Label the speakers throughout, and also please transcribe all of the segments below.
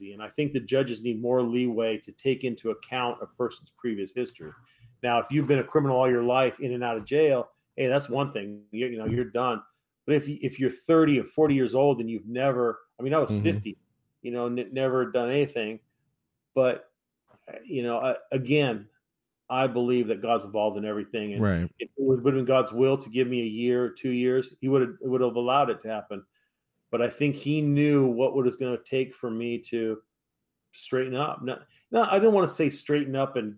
Speaker 1: And I think the judges need more leeway to take into account a person's previous history. Now, if you've been a criminal all your life in and out of jail, hey, that's one thing. You, you know, you're done. But if you, if you're 30 or 40 years old and you've never, I mean, I was mm-hmm. 50, you know, n- never done anything, but uh, you know, I, again, I believe that God's involved in everything, and
Speaker 2: right.
Speaker 1: if it would have been God's will to give me a year, two years, He would have would have allowed it to happen. But I think He knew what it was going to take for me to straighten up. No, no, I don't want to say straighten up and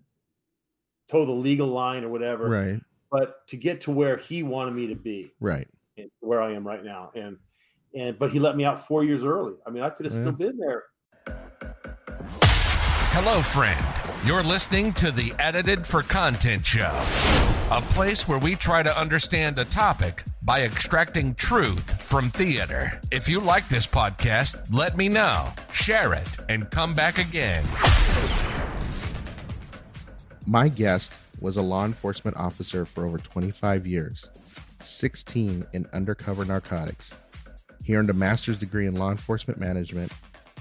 Speaker 1: toe the legal line or whatever,
Speaker 2: right?
Speaker 1: But to get to where He wanted me to be,
Speaker 2: right,
Speaker 1: where I am right now, and and but He let me out four years early. I mean, I could have yeah. still been there.
Speaker 3: Hello, friend. You're listening to the Edited for Content Show, a place where we try to understand a topic by extracting truth from theater. If you like this podcast, let me know, share it, and come back again.
Speaker 2: My guest was a law enforcement officer for over 25 years, 16 in undercover narcotics. He earned a master's degree in law enforcement management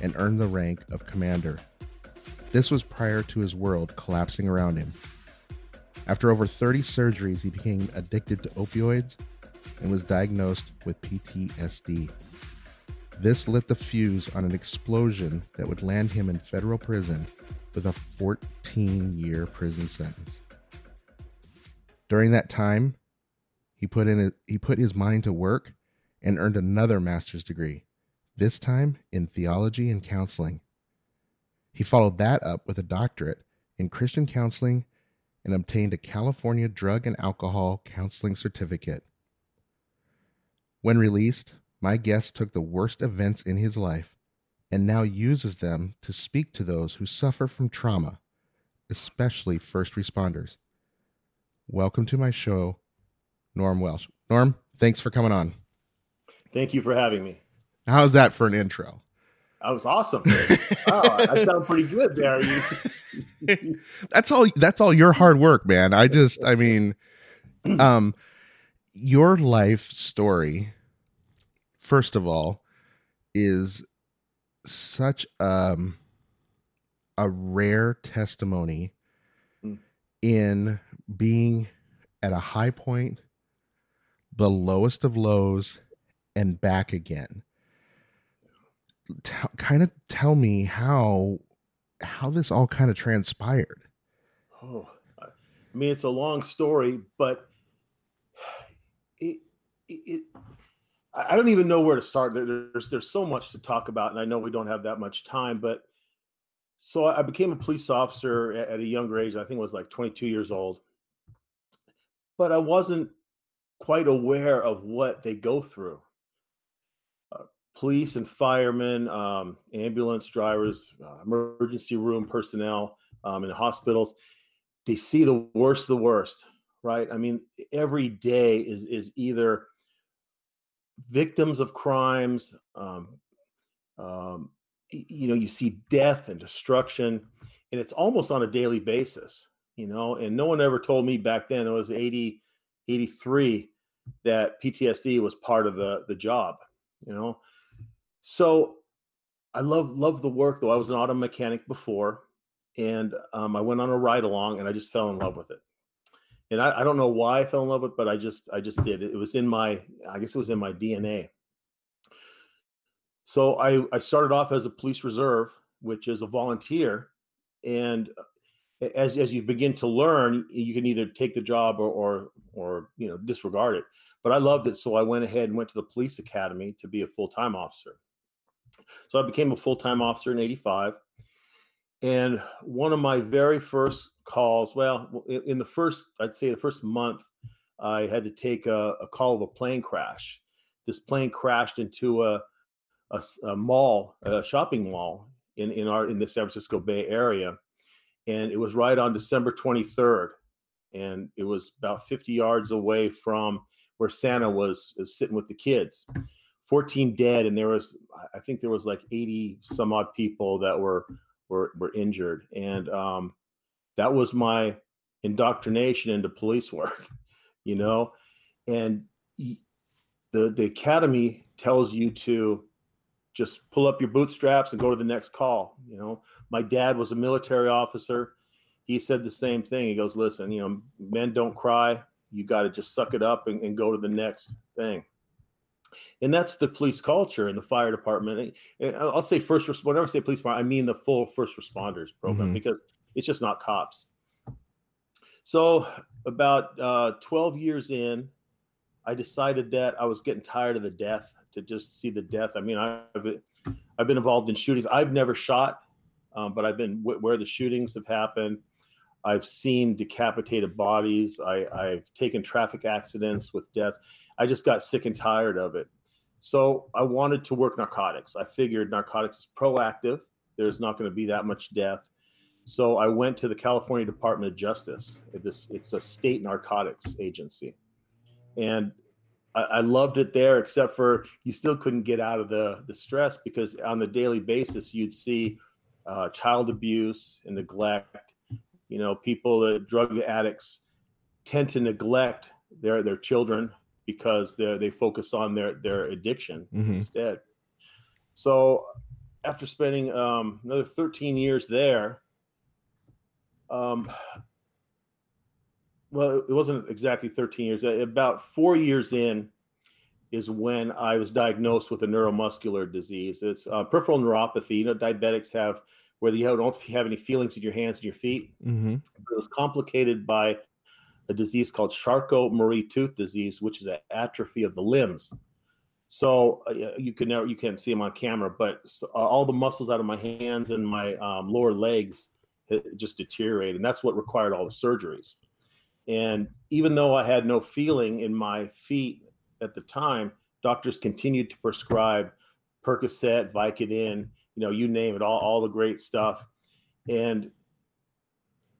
Speaker 2: and earned the rank of commander this was prior to his world collapsing around him. After over 30 surgeries, he became addicted to opioids and was diagnosed with PTSD. This lit the fuse on an explosion that would land him in federal prison with a 14 year prison sentence. During that time, he put in a, he put his mind to work and earned another master's degree, this time in theology and counseling. He followed that up with a doctorate in Christian counseling and obtained a California Drug and Alcohol Counseling Certificate. When released, my guest took the worst events in his life and now uses them to speak to those who suffer from trauma, especially first responders. Welcome to my show, Norm Wielsch. Norm, thanks for coming on.
Speaker 1: Thank you for having me.
Speaker 2: How's that for an intro?
Speaker 1: That was awesome. oh, I sound pretty good there.
Speaker 2: that's all. That's all your hard work, man. I just, I mean, um, your life story, first of all, is such um a rare testimony mm. in being at a high point, the lowest of lows, and back again t- kind of tell me how how this all kind of transpired.
Speaker 1: Oh, I mean, it's a long story, but it, it, I don't even know where to start. There's there's so much to talk about, and I know we don't have that much time. But so I became a police officer at a younger age. I think it was like 22 years old, but I wasn't quite aware of what they go through police and firemen, um, ambulance drivers, uh, emergency room personnel um, in hospitals, they see the worst of the worst, right? I mean, every day is is either victims of crimes. Um, um, you know, you see death and destruction, and it's almost on a daily basis. You know, and no one ever told me back then. It was 80, 83 that PTSD was part of the the job. You know, so I love love the work though. I was an auto mechanic before, and um, I went on a ride along, and I just fell in love with it. And I, I, don't know why I fell in love with, it, but I just I just did. It was in my I guess it was in my DNA. So I I started off as a police reserve, which is a volunteer, and uh, as as you begin to learn, you can either take the job or or or you know disregard it. But I loved it, so I went ahead and went to the police academy to be a full time officer. So I became a full time officer in 85. And one of my very first calls, well, in the first, I'd say the first month, I had to take a, a call of a plane crash. This plane crashed into a, a, a mall, a shopping mall in, in our in the San Francisco Bay Area, and it was right on December 23rd, and it was about 50 yards away from where Santa was, was sitting with the kids. 14 dead and there was i think there was like 80 some odd people that were were, were injured and um, that was my indoctrination into police work you know and the the academy tells you to just pull up your bootstraps and go to the next call. You know, my dad was a military officer. He said the same thing. He goes, listen, you know, men don't cry. You got to just suck it up and, and, go to the next thing. And that's the police culture and the fire department. And I'll say first responder. Whenever I say police department, I mean the full first responders program mm-hmm. because it's just not cops. So about uh, 12 years in, I decided that I was getting tired of the death to just see the death. I mean, I've I've been involved in shootings. I've never shot, um, but I've been w- where the shootings have happened. I've seen decapitated bodies. I, I've taken traffic accidents with deaths. I just got sick and tired of it. So I wanted to work narcotics. I figured narcotics is proactive. There's not going to be that much death. So I went to the California Department of Justice. It's, it's a state narcotics agency. And I, loved it there, except for you still couldn't get out of the the stress because on the daily basis you'd see uh, child abuse and neglect. You know, people, uh, drug addicts, tend to neglect their their children because they they focus on their their addiction mm-hmm. instead. So, after spending um, another 13 years there, um, well, it wasn't exactly 13 years. About four years in is when I was diagnosed with a neuromuscular disease. It's uh, peripheral neuropathy. You know, diabetics have whether you don't have any feelings in your hands and your feet. Mm-hmm. It was complicated by a disease called Charcot-Marie Tooth disease, which is an atrophy of the limbs. So uh, you can never you can't see them on camera, but uh, all the muscles out of my hands and my um, lower legs just deteriorated, and that's what required all the surgeries. And even though I had no feeling in my feet at the time, doctors continued to prescribe Percocet, Vicodin, you know, you name it, all, all the great stuff. And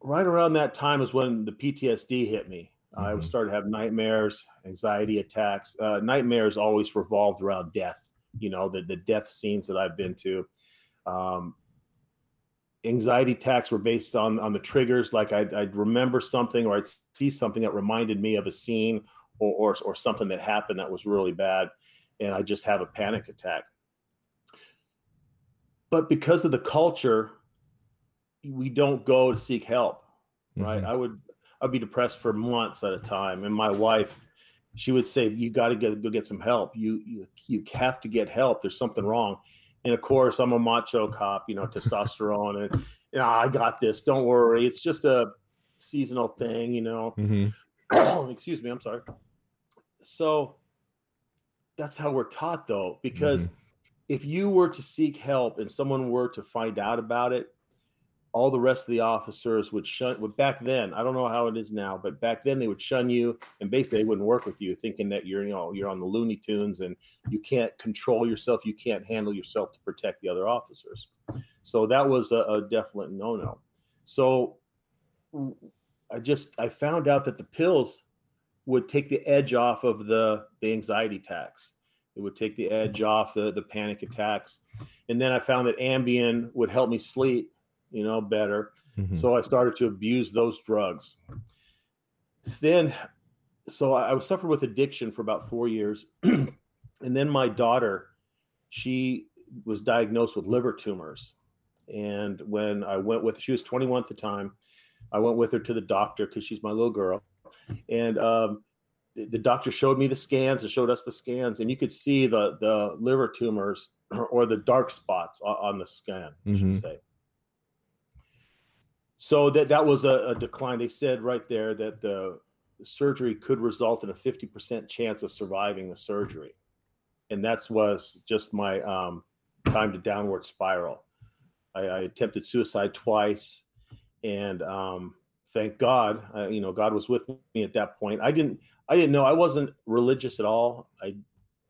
Speaker 1: right around that time is when the PTSD hit me. Mm-hmm. I started to have nightmares, anxiety attacks. Uh, nightmares always revolved around death, you know, the, the death scenes that I've been to. Um, anxiety attacks were based on on the triggers like I'd, I'd, remember something or i'd see something that reminded me of a scene or, or, or something that happened that was really bad and i just have a panic attack but because of the culture we don't go to seek help right mm-hmm. i would i'd be depressed for months at a time and my wife she would say you got to get go get some help you you you have to get help there's something wrong and of course, I'm a macho cop, you know, testosterone, and you know, I got this. Don't worry, it's just a seasonal thing, you know. Mm-hmm. Excuse me, I'm sorry. So that's how we're taught, though, because mm-hmm. if you were to seek help and someone were to find out about it, all the rest of the officers would shun back then i don't know how it is now but back then they would shun you and basically they wouldn't work with you thinking that you're you know you're on the looney tunes and you can't control yourself you can't handle yourself to protect the other officers. So that was a, a definite no-no. So i just i found out that the pills would take the edge off of the the anxiety attacks. It would take the edge off the the panic attacks. And then i found that ambien would help me sleep you know, better. Mm-hmm. So I started to abuse those drugs. Then, so I, I suffered with addiction for about four years. and then my daughter, she was diagnosed with liver tumors. And when I went with, she was 21 at the time. I went with her to the doctor because she's my little girl. And um, the, doctor showed me the scans and showed us the scans, and you could see the the liver tumors or the dark spots on, on the scan, I mm-hmm. should say. So that that was a, a, decline. They said right there that the surgery could result in a 50% chance of surviving the surgery. And that's was just my um, time to downward spiral. I, I, attempted suicide twice, and um, thank God, uh, you know, God was with me at that point. I didn't, I didn't know I wasn't religious at all. I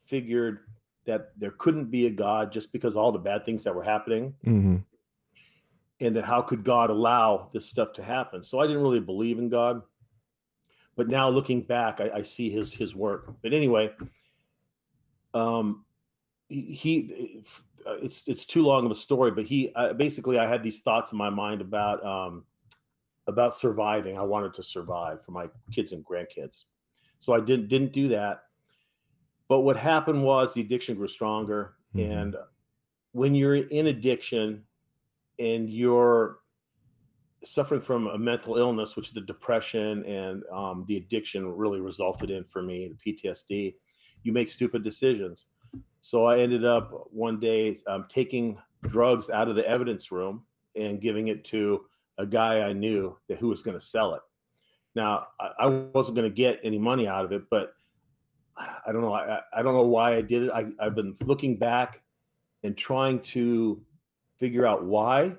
Speaker 1: figured that there couldn't be a God just because all the bad things that were happening. Mm-hmm and that how could God allow this stuff to happen? So I didn't really believe in God, but now looking back, I, I see his his work. But anyway, um, he, it's it's too long of a story, but he uh, basically I had these thoughts in my mind about um, about surviving. I wanted to survive for my kids and grandkids, so I didn't didn't do that. But what happened was the addiction grew stronger, mm-hmm. and when you're in addiction and you're suffering from a mental illness, which the depression and um, the addiction really resulted in for me, the PTSD, you make stupid decisions. So I ended up one day um, taking drugs out of the evidence room and giving it to a guy I knew that who was going to sell it. Now I, I wasn't going to get any money out of it, but I don't know. I, I don't know why I did it. I, I've been looking back and trying to figure out why,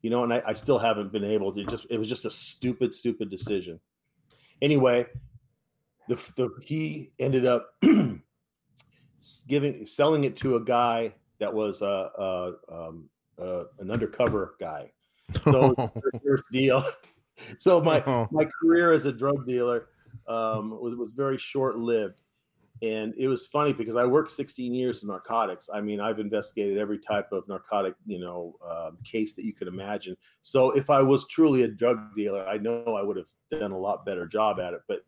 Speaker 1: you know, and I, I still haven't been able to. Just it was just a stupid, stupid decision. Anyway, the, the he ended up giving selling it to a guy that was a, a, um, a an undercover guy. So first deal. So my oh. my career as a drug dealer um, was was very short lived and it was funny because I worked 16 years in narcotics. I mean, I've investigated every type of narcotic, you know, um, case that you could imagine. So if I was truly a drug dealer, I know I would have done a lot better job at it. But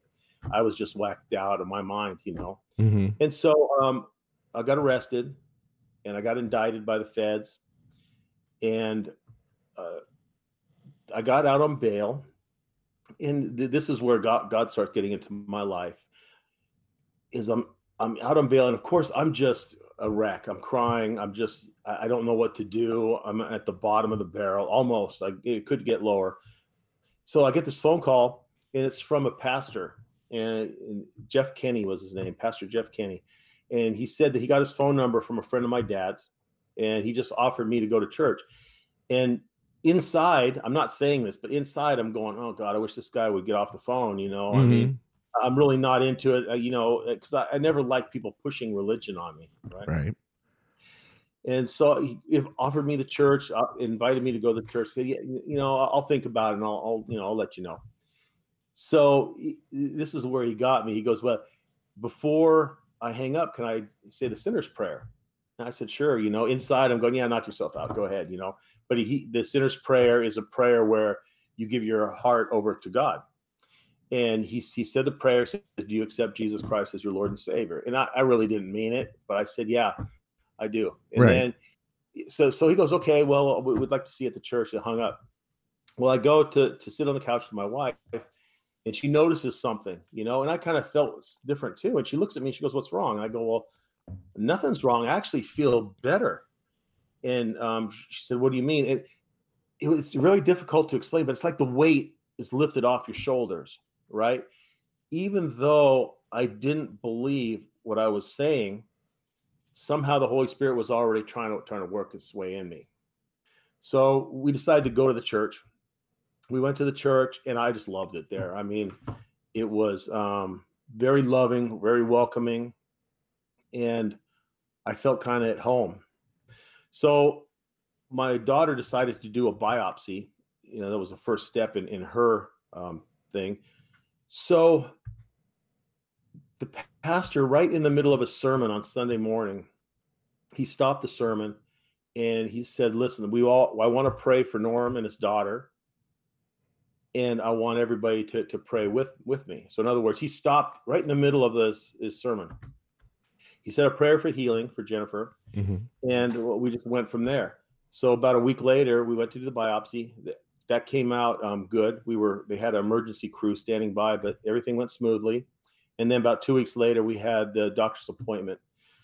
Speaker 1: I was just whacked out of my mind, you know. Mm-hmm. And so um, I got arrested, and I got indicted by the feds, and uh, I got out on bail. And th- this is where God, God starts getting into my life is I'm I'm out on bail, and of course I'm just a wreck. I'm crying. I'm just I don't know what to do. I'm at the bottom of the barrel, almost. I it could get lower. So I get this phone call, and it's from a pastor, and, Jeff Kenny was his name, Pastor Jeff Kenny, and he said that he got his phone number from a friend of my dad's, and he just offered me to go to church, and inside i'm not saying this but inside i'm going oh god i wish this guy would get off the phone you know mm-hmm. i mean I'm really not into it, uh, you know, because I, I, never like people pushing religion on me, right?
Speaker 2: Right.
Speaker 1: And so he, he offered me the church, uh, invited me to go to the church. Said, yeah, you know, I'll think about it, and I'll, I'll, you know, I'll let you know. So he, this is where he got me. He goes, well, before I hang up, can I say the sinner's prayer? And I said, sure. You know, inside I'm going, yeah, knock yourself out. Go ahead. You know, but he, the sinner's prayer is a prayer where you give your heart over to God and he, he said the prayer said, do you accept jesus christ as your lord and savior? And I, I really didn't mean it but i said yeah i do. And right. then so so he goes okay well we would like to see at the church. And hung up. Well i go to to sit on the couch with my wife and she notices something you know and i kind of felt different too. And she looks at me she goes what's wrong? I go well nothing's wrong. I actually feel better. And um, she said what do you mean? It, it was really difficult to explain but it's like the weight is lifted off your shoulders right? Even though I didn't believe what I was saying, somehow the Holy Spirit was already trying to trying to work its way in me. So we decided to go to the church. We went to the church, and I just loved it there. I mean, it was um, very loving, very welcoming, and I felt kind of at home. So my daughter decided to do a biopsy. You know, that was the first step in in her um, thing. So the pastor, right in the middle of a sermon on Sunday morning, he stopped the sermon and he said, Listen, we all I want to pray for Norm and his daughter. And I want everybody to, to pray with, with me. So, in other words, he stopped right in the middle of this his sermon. He said a prayer for healing for Jennifer. Mm-hmm. And we just went from there. So, about a week later, we went to do the biopsy that came out um, good. We were they had an emergency crew standing by, but everything went smoothly. And then about two weeks later, we had the doctor's appointment.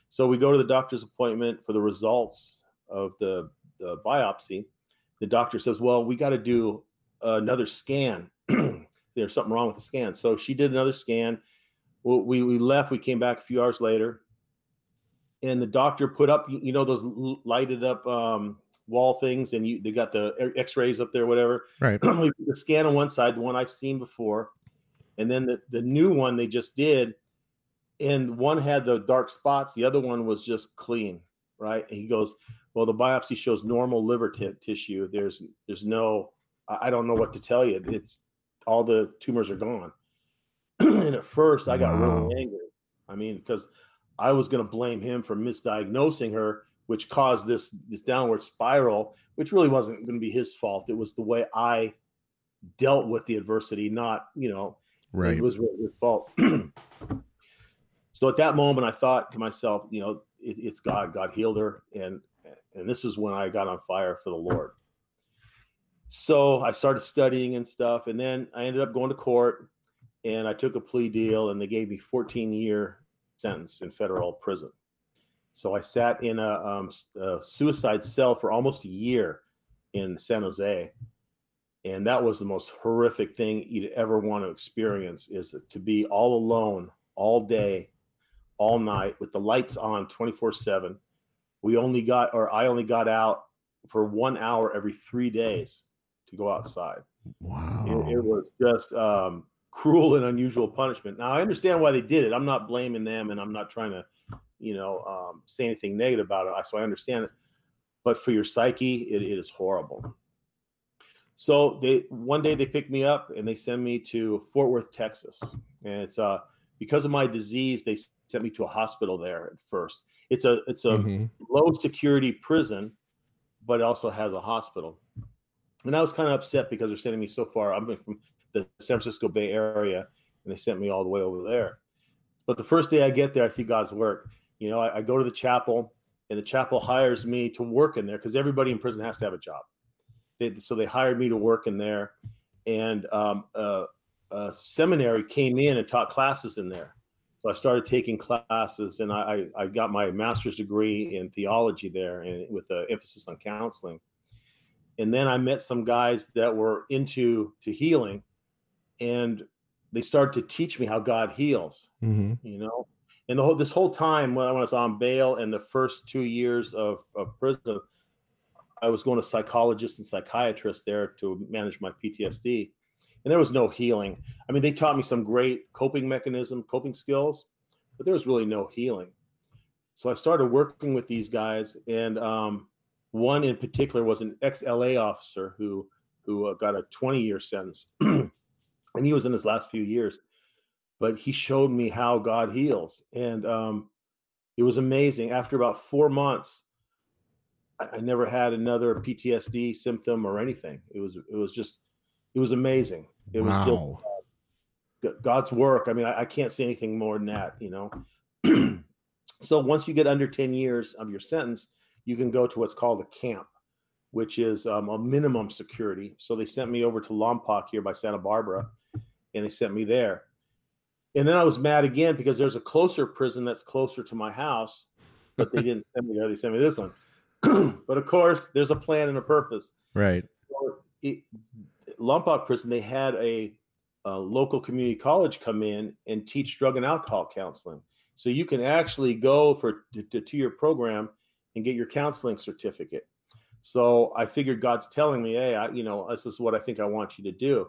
Speaker 1: So we go to the doctor's appointment for the results of the, the biopsy. The doctor says, "Well, we got to do another scan. There's something wrong with the scan." So she did another scan. We we left. We came back a few hours later, and the doctor put up you know those lighted up um, wall things and you they got the x-rays up there whatever.
Speaker 2: Right.
Speaker 1: The scan on one side the one i've seen before and then the, the new one they just did and one had the dark spots the other one was just clean right? And he goes well the biopsy shows normal liver t- tissue. There's there's no i don't know what to tell you. It's all the tumors are gone. And at first i got wow. really angry. I mean because i was going to blame him for misdiagnosing her which caused this this downward spiral, which really wasn't going to be his fault. It was the way I dealt with the adversity, not you know,
Speaker 2: right.
Speaker 1: It was really his fault. so at that moment, I thought to myself, you know, it, it's God. God healed her, and And this is when I got on fire for the Lord. So I started studying and stuff. And then I ended up going to court and I took a plea deal and they gave me 14 year sentence in federal prison. So I sat in a, um, a suicide cell for almost a year in San Jose. And that was the most horrific thing you'd ever want to experience is to be all alone all day all night with the lights on 24 7 we only got or i only got out for one hour every three days to go outside.
Speaker 2: Wow
Speaker 1: it, it was just um, cruel and unusual punishment. Now i understand why they did it. I'm not blaming them and i'm not trying to you know um, say anything negative about it so i understand it but for your psyche it, it is horrible so they one day they pick me up and they send me to Fort Worth, Texas, and it's uh because of my disease they sent me to a hospital there at first. It's a it's a mm-hmm. low security prison, but it also has a hospital. And I was kind of upset because they're sending me so far. I'm from the San Francisco Bay Area, and they sent me all the way over there. But the first day I get there, I see God's work. You know, I, I go to the chapel, and the chapel hires me to work in there because everybody in prison has to have a job. They, so they hired me to work in there, and um, a, a, seminary came in and taught classes in there. So I started taking classes, and I, I got my master's degree in theology there, and with an emphasis on counseling. And then I met some guys that were into to healing, and they started to teach me how God heals. Mm-hmm. You know, and the whole this whole time when I was on bail and the first two years of, of prison, I was going to psychologists and psychiatrists there to manage my PTSD, and there was no healing. I mean, they taught me some great coping mechanism, coping skills, but there was really no healing. So I started working with these guys, and um, one in particular was an ex-LA officer who who uh, got a 20-year sentence, and he was in his last few years. But he showed me how God heals, and um, it was amazing. After about four months, I never had another PTSD symptom or anything. It was it was just it was amazing. It was wow. just God's work. I mean, I, I, can't say anything more than that, you know. so once you get under 10 years of your sentence, you can go to what's called a camp, which is um, a minimum security. So they sent me over to Lompoc here by Santa Barbara, and they sent me there. And then I was mad again because there's a closer prison that's closer to my house, but they didn't send me there. They sent me this one. but of course, there's a plan and a purpose.
Speaker 2: Right.
Speaker 1: So it, Lompoc Prison, they had a, a, local community college come in and teach drug and alcohol counseling. So you can actually go for to, to your program and get your counseling certificate. So I figured God's telling me, hey, I, you know, this is what I think I want you to do.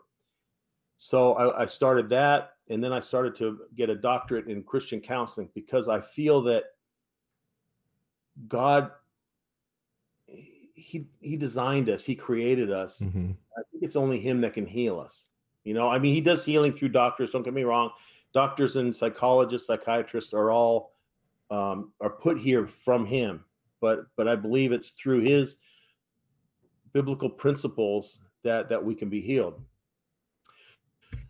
Speaker 1: So I, I started that, and then I started to get a doctorate in Christian counseling because I feel that God he he designed us he created us. Mm-hmm. i think it's only him that can heal us. You know i mean he does healing through doctors don't get me wrong. Doctors and psychologists psychiatrists are all um, are put here from him but but i believe it's through his biblical principles that that we can be healed.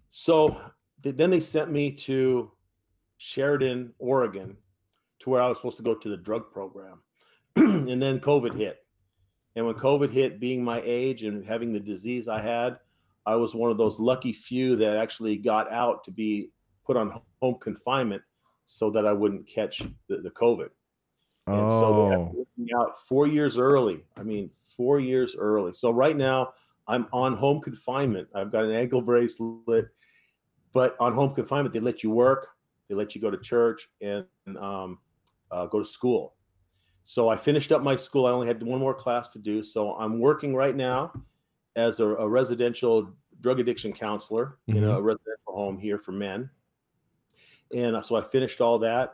Speaker 1: So then they sent me to sheridan oregon to where i was supposed to go to the drug program and then covid hit and when COVID hit, being my age and having the disease I had, I was one of those lucky few that actually got out to be put on home confinement so that I wouldn't catch the, the COVID. And oh. so out four years early. I mean, four years early. So right now I'm on home confinement. I've got an ankle bracelet, but on home confinement, they let you work, they let you go to church and um, uh, go to school. So I finished up my school. I only had one more class to do. So I'm working right now as a, a residential drug addiction counselor mm-hmm. in a mm-hmm. residential home here for men. And so I finished all that.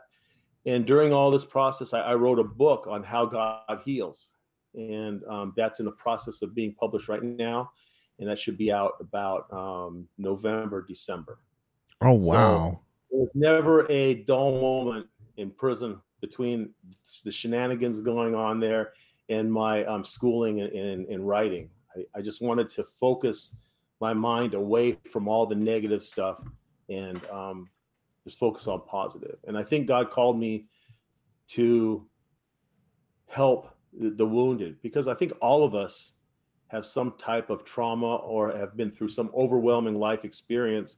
Speaker 1: And during all this process, I, I wrote a book on how God heals. And um, that's in the process of being published right now. And that should be out about um, November, December.
Speaker 2: Oh, wow.
Speaker 1: So it was never a dull moment in prison between the shenanigans going on there and my um, schooling and, and, writing. I, I, just wanted to focus my mind away from all the negative stuff and um, just focus on positive. And I think God called me to help the, the wounded because I think all of us have some type of trauma or have been through some overwhelming life experience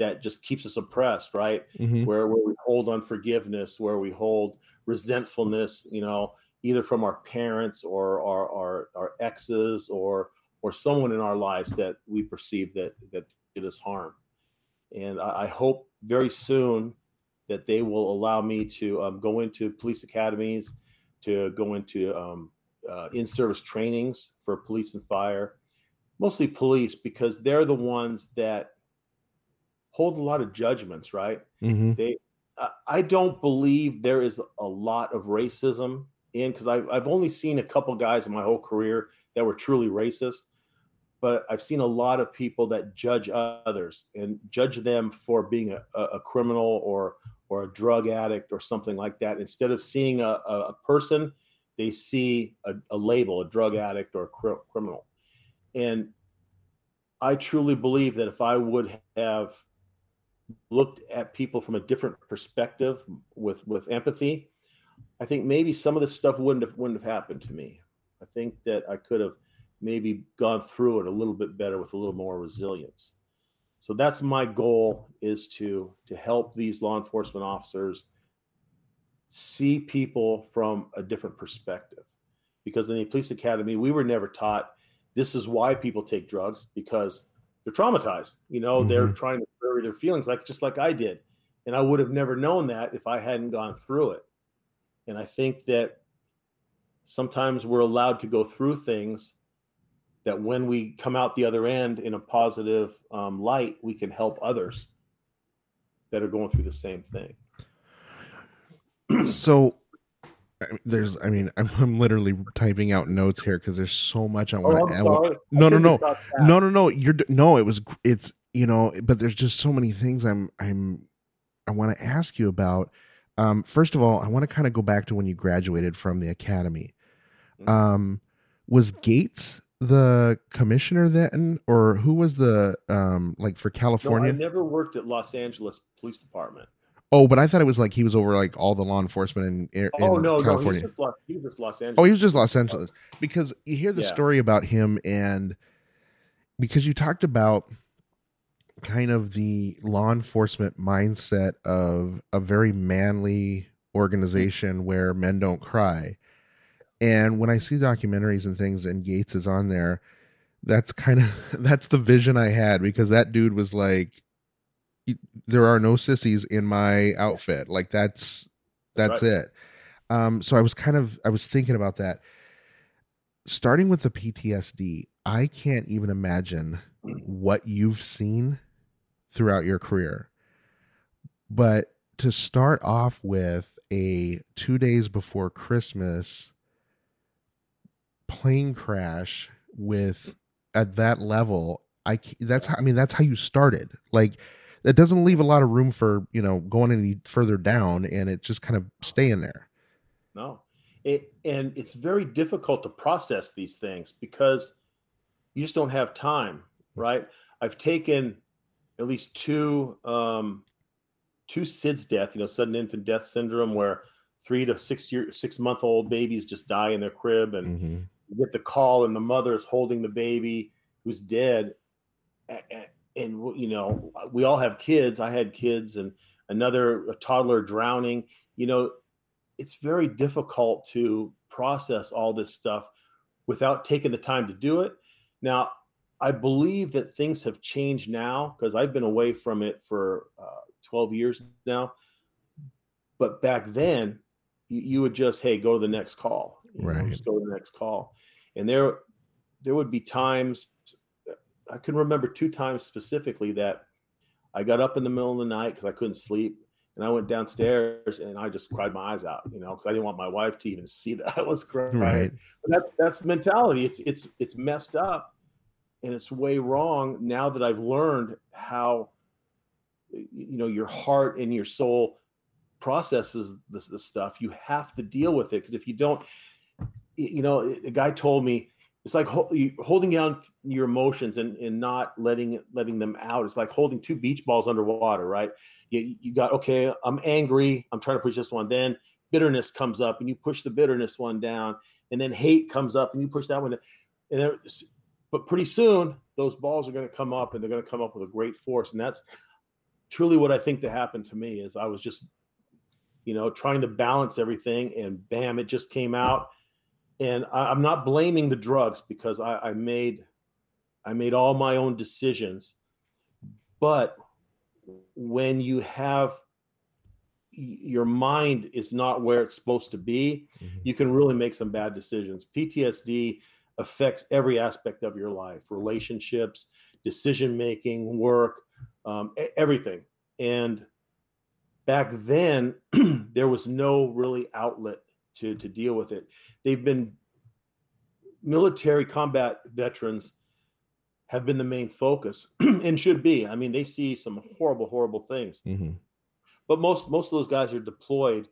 Speaker 1: that just keeps us oppressed, right? Mm-hmm. Where where we hold unforgiveness, where we hold resentfulness, you know, either from our parents or our our, our exes or or someone in our lives that we perceive that that did us harm. And I, I hope very soon that they will allow me to um, go into police academies, to go into um, uh, in-service trainings for police and fire, mostly police because they're the ones that hold a lot of judgments, right? Mm-hmm. They, I don't believe there is a lot of racism in because I've I've only seen a couple guys in my whole career that were truly racist, but I've seen a lot of people that judge others and judge them for being a, a criminal or or a drug addict or something like that. Instead of seeing a, a person they see a, a label, a drug addict or a cr- criminal. And I truly believe that if I would have looked at people from a different perspective with with empathy, I think maybe some of this stuff wouldn't have wouldn't have happened to me. I think that I could have maybe gone through it a little bit better with a little more resilience. So that's my goal is to to help these law enforcement officers see people from a different perspective. Because in the police academy, we were never taught this is why people take drugs because they're traumatized. You know, mm-hmm. they're trying to bury their feelings, like just like I did. And I would have never known that if I hadn't gone through it. And I think that sometimes we're allowed to go through things that when we come out the other end in a positive um, light, we can help others that are going through the same thing.
Speaker 2: So there's i mean I'm, I'm, literally typing out notes here because there's so much i want to
Speaker 1: oh,
Speaker 2: no no no. no no no. You're no it was it's you know but there's just so many things i'm i'm i want to ask you about um first of all i want to kind of go back to when you graduated from the academy mm-hmm. um was gates the commissioner then or who was the um like for california
Speaker 1: no, i never worked at los angeles police department
Speaker 2: Oh, but I thought it was like he was over like all the law enforcement in, in oh no, California.
Speaker 1: no, he was, Los, he was just Los Angeles.
Speaker 2: Oh, he was just Los Angeles because you hear the yeah. story about him and because you talked about kind of the law enforcement mindset of a very manly organization where men don't cry. And when I see documentaries and things and Gates is on there, that's kind of that's the vision I had because that dude was like there are no sissies in my outfit. Like that's that's, that's right. it. Um, so I was kind of I was thinking about that. Starting with the PTSD, I can't even imagine what you've seen throughout your career. But to start off with a two days before Christmas plane crash with at that level, I that's how, I mean that's how you started. Like that doesn't leave a lot of room for you know going any further down and it just kind of staying there
Speaker 1: no it, and it's very difficult to process these things because you just don't have time mm. right i've taken at least two um two sids death you know sudden infant death syndrome where three to six year six month old babies just die in their crib and mm-hmm. you get the call and the mother is holding the baby who's dead. And you know we all have kids. I had kids and another toddler drowning. You know it's very difficult to process all this stuff without taking the time to do it. Now i believe that things have changed now because i've been away from it for uh, 12 years now but back then you, you, would just hey go to the next call
Speaker 2: right know,
Speaker 1: just go to the next call and there there would be times I can remember two times specifically that I got up in the middle of the night because I couldn't sleep, and I went downstairs and I just cried my eyes out, you know, because I didn't want my wife to even see that I was crying. Right. But that, that's the mentality. It's it's it's messed up, and it's way wrong. Now that I've learned how, you know, your heart and your soul processes this, this stuff, you have to deal with it because if you don't, you know, a guy told me it's like holding down your emotions and, and not letting letting them out. It's like holding two beach balls underwater, right? You, you got okay. I'm angry. I'm trying to push this one. Then bitterness comes up, and you push the bitterness one down, and then hate comes up and you push that one Down. and then, but pretty soon those balls are going to come up and they're going to come up with a great force and that's truly what i think that happened to me is i was just you know trying to balance everything and bam it just came out and I, am not blaming the drugs because I, I made i made all my own decisions but when you have your mind is not where it's supposed to be, mm-hmm. you can really make some bad decisions. PTSD affects every aspect of your life relationships, decision making, work, um, everything. And back then, there was no really outlet to, to deal with it. They've been military combat veterans have been the main focus and should be. I mean, they see some horrible, horrible things. Mm-hmm but most most of those guys are deployed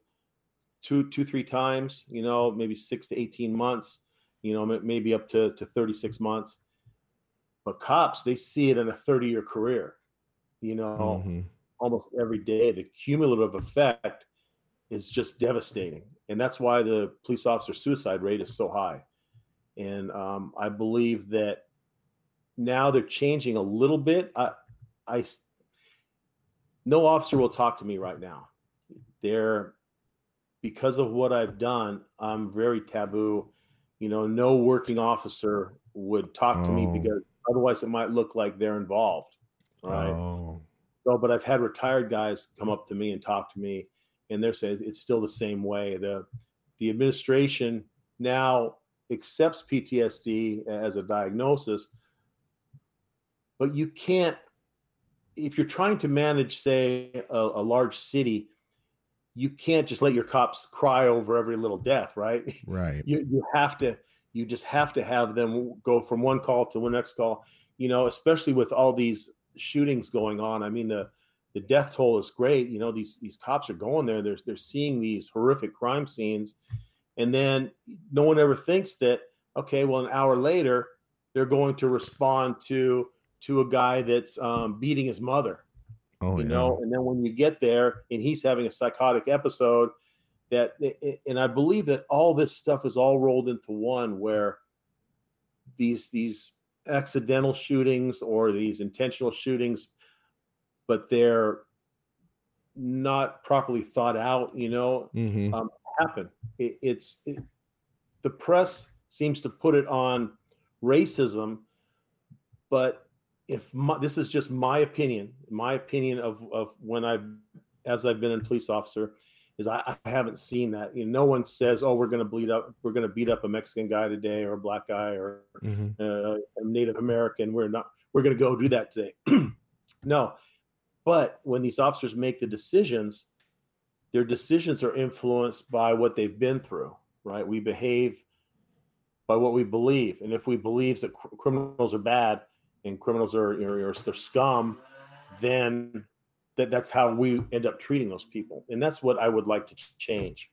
Speaker 1: two two three times you know maybe six to 18 months you know maybe up to, to 36 months but cops they see it in a 30 year career you know mm-hmm. almost every day the cumulative effect is just devastating and that's why the police officer suicide rate is so high and um, i believe that now they're changing a little bit i i no officer will talk to me right now. They're because of what I've done, I'm very taboo. You know, no working officer would talk to oh. me because otherwise it might look like they're involved. Right. Oh. So, but I've had retired guys come up to me and talk to me, and they're saying it's still the same way. The the administration now accepts PTSD as a diagnosis, but you can't if you're trying to manage, say, a, a, large city, you can't just let your cops cry over every little death, right?
Speaker 2: Right.
Speaker 1: you you have to you just have to have them go from one call to the next call. You know, especially with all these shootings going on. I mean, the the death toll is great. You know, these these cops are going there. They're they're seeing these horrific crime scenes, and then no one ever thinks that okay, well, an hour later they're going to respond to to a guy that's um, beating his mother. Oh, you yeah. know, and then when you get there and he's having a psychotic episode, that and I believe that all this stuff is all rolled into one where these these accidental shootings or these intentional shootings, but they're not properly thought out, you know, mm-hmm. um, happen. It, it's it, the press seems to put it on racism, but if my, this is just my opinion, my opinion of of when I've as I've been a police officer, is I, I haven't seen that. You know, no one says, "Oh, we're going to bleed up, we're going to beat up a Mexican guy today, or a black guy, or mm-hmm. uh, a Native American." We're not. We're going to go do that today. no, but when these officers make the decisions, their decisions are influenced by what they've been through. Right? We behave by what we believe, and if we believe that cr- criminals are bad, and criminals are you know, they're scum, then that that's how we end up treating those people, and that's what I would like to change.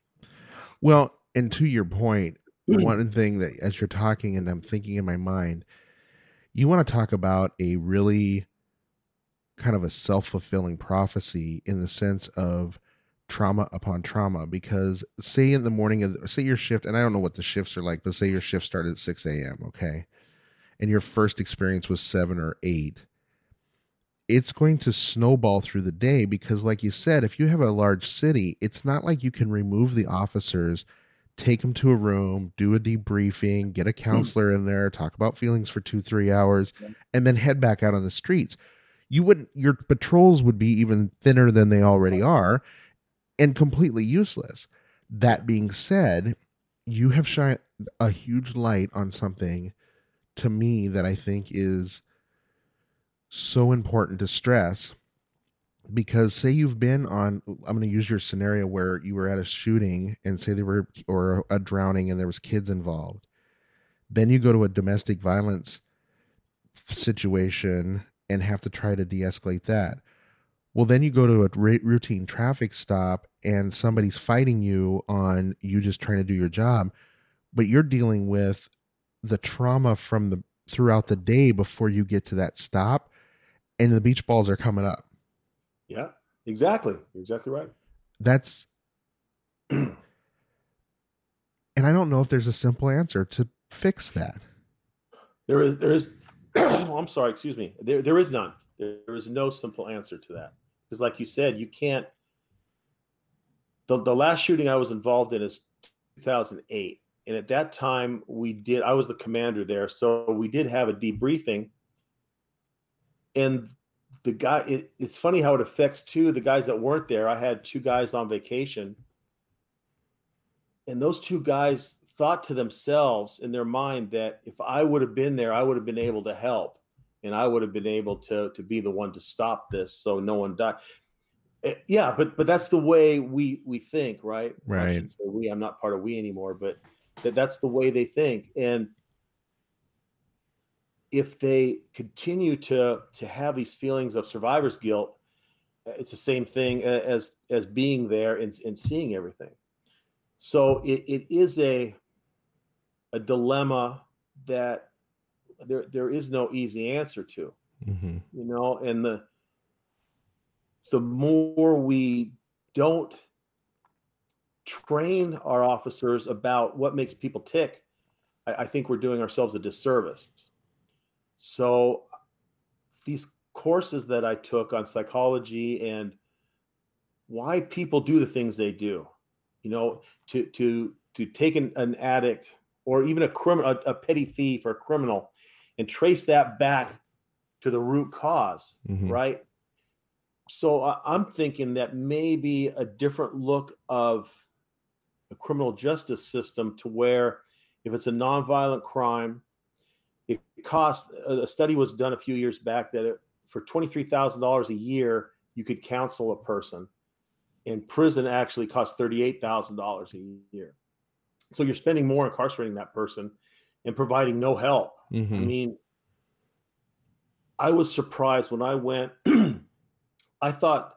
Speaker 2: Well, and to your point, one thing that as you're talking and I'm thinking in my mind, you want to talk about a really kind of a self-fulfilling prophecy in the sense of trauma upon trauma because say in the morning of say your shift and i don't know what the shifts are like but say your shift started at 6 a.m okay and your first experience was seven or eight, it's going to snowball through the day because, like you said, if you have a large city, it's not like you can remove the officers, take them to a room, do a debriefing, get a hmm. counselor in there, talk about feelings for two, three hours, and then head back out on the streets. You wouldn't, your patrols would be even thinner than they already are and completely useless. That being said, you have shined a huge light on something to me that I think is so important to stress because say you've been on i'm going to use your scenario where you were at a shooting and say there were or a drowning and there was kids involved. Then you go to a domestic violence situation and have to try to de-escalate that. Well then you go to a routine traffic stop and somebody's fighting you on you just trying to do your job but you're dealing with the trauma from the throughout the day before you get to that stop and the beach balls are coming up
Speaker 1: yeah exactly You're exactly right
Speaker 2: that's and I don't know if there's a simple answer to fix that.
Speaker 1: There is, there is. oh, I'm sorry, excuse me. There, there is none. There, there is no simple answer to that because, like you said, you can't. The the last shooting I was involved in is 2008, and at that time we did. I was the commander there, so we did have a debriefing, and the guy. It, it's funny how it affects too the guys that weren't there. I had two guys on vacation, and those two guys thought to themselves in their mind that if I would have been there, I would have been able to help and I would have been able to to be the one to stop this so no one died. Eh, yeah, but but that's the way we we think, right?
Speaker 2: Right.
Speaker 1: So we, I'm not part of we anymore, but that that's the way they think, and if they continue to to have these feelings of survivor's guilt, it's the same thing as as being there and, and seeing everything. So it, it is a a dilemma that there there is no easy answer to.
Speaker 2: Mm-hmm.
Speaker 1: You know, and the the more we don't train our officers about what makes people tick, I, I think we're doing ourselves a disservice. So these courses that I took on psychology and why people do the things they do, you know, to to to take an, an addict or even a criminal, a, a, petty thief or a criminal, and trace that back to the root because
Speaker 2: Mhm.
Speaker 1: right? So I, I'm thinking that maybe a different look of criminal justice system to where if it's a nonviolent crime, it costs. A study was done a few years back that it, for twenty three thousand dollars a year, you could counsel a person. And prison actually costs thirty eight thousand dollars a year. So you're spending more incarcerating that person and providing no help. I
Speaker 2: Mhm.
Speaker 1: mean, I was surprised when I went. I thought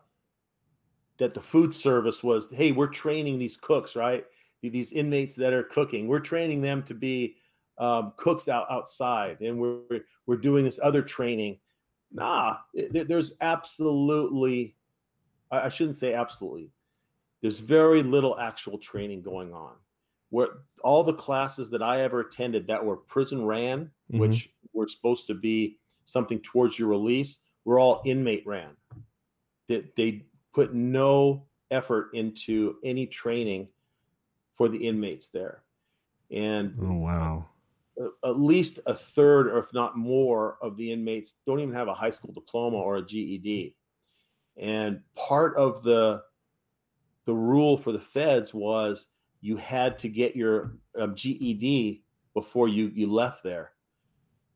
Speaker 1: that the food service was, hey, we're training these cooks, right? These inmates that are cooking, we're training them to be um, cooks out outside, and we're we're doing this other training. Nah, there- there's absolutely, I I shouldn't say absolutely. There's very little actual training going on. Where all the classes that I ever attended that were prison ran,
Speaker 2: Mhm.
Speaker 1: which were supposed to be something towards your release, were all inmate ran. That they put no effort into any training for the inmates there. And
Speaker 2: Oh wow.
Speaker 1: at least a third, or if not more, of the inmates don't even have a high school diploma or a GED. And part of the the rule for the feds was you had to get your um, GED before you you left there.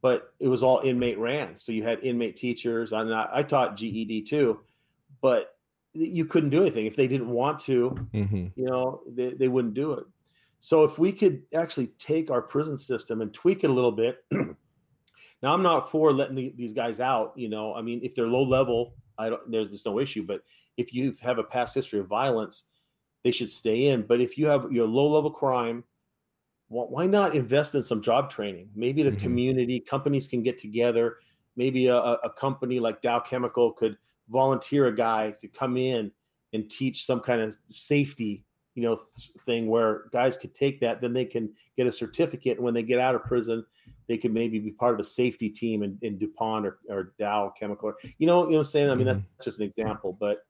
Speaker 1: But it was all inmate ran, so you had inmate teachers. Not, I taught GED too, but you couldn't do anything. If they didn't want to
Speaker 2: hmm
Speaker 1: you know they, they wouldn't do it. So if we could actually take our prison system and tweak it a little bit now i'm not for letting the- these guys out you know. I mean if they're low level i don't there's, there's no issue. But if you have a past history of violence they should stay in. But if you have your low level crime wh- why not invest in some job training? Maybe the
Speaker 2: Mhm.
Speaker 1: community companies can get together. Maybe a a company like dow chemical could volunteer a guy to come in and teach some kind of safety you know th- thing where guys could take that then they can get a certificate. And when they get out of prison they could maybe be part of a safety team in, in dupont or, or dow chemical or, you know you know what i'm saying? I mean that's just an example but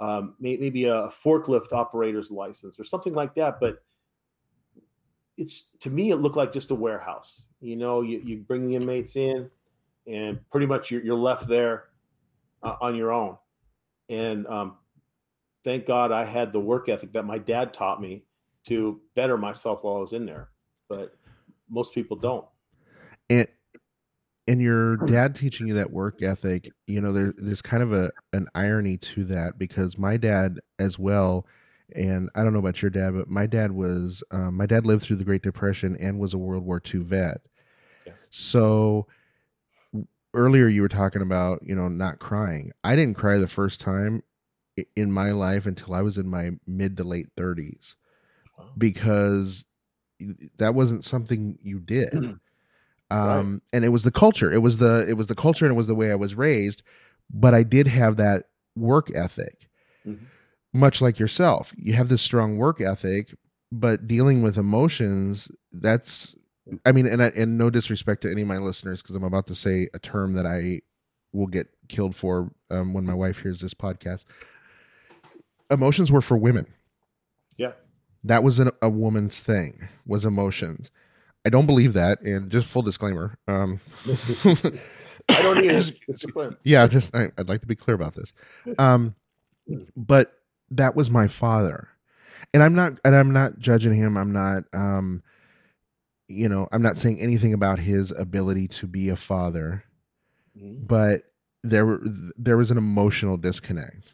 Speaker 1: um, maybe a forklift operator's license or something like that but it's to me it looked like just a warehouse. You know you, you bring the inmates in and pretty much you're, you're left there uh, on your own and um, thank God I had the work ethic that my dad taught me to better myself while I was in there. But most people don't.
Speaker 2: and and your dad teaching you that work ethic you know there, there's kind of a an irony to that because my dad as well and i don't know about your dad but my dad was um, my dad lived through the great depression and was a world war ii vet
Speaker 1: Yeah.
Speaker 2: so earlier you were talking about you know not crying i didn't cry the first time in my life until i was in my mid to late 30s
Speaker 1: Wow.
Speaker 2: because that wasn't something you did
Speaker 1: Right.
Speaker 2: um and it was the culture it was the it was the culture and it was the way i was raised but i did have that work ethic
Speaker 1: Mhm.
Speaker 2: much like yourself you have this strong work ethic but dealing with emotions, that's I mean, and I, and no disrespect to any of my listeners because I'm about to say a term that I will get killed for um, when my wife hears this podcast. Emotions were for women.
Speaker 1: Yeah,
Speaker 2: that was an, a woman's thing. Was emotions. I don't believe that. And just full disclaimer. Um,
Speaker 1: I don't either.
Speaker 2: yeah, just I, would like to be clear about this. Um, but that was my father, and I'm not, and I'm not judging him. I'm not, um, you know, I'm not saying anything about his ability to be a father, mm-hmm. but there there was an emotional disconnect.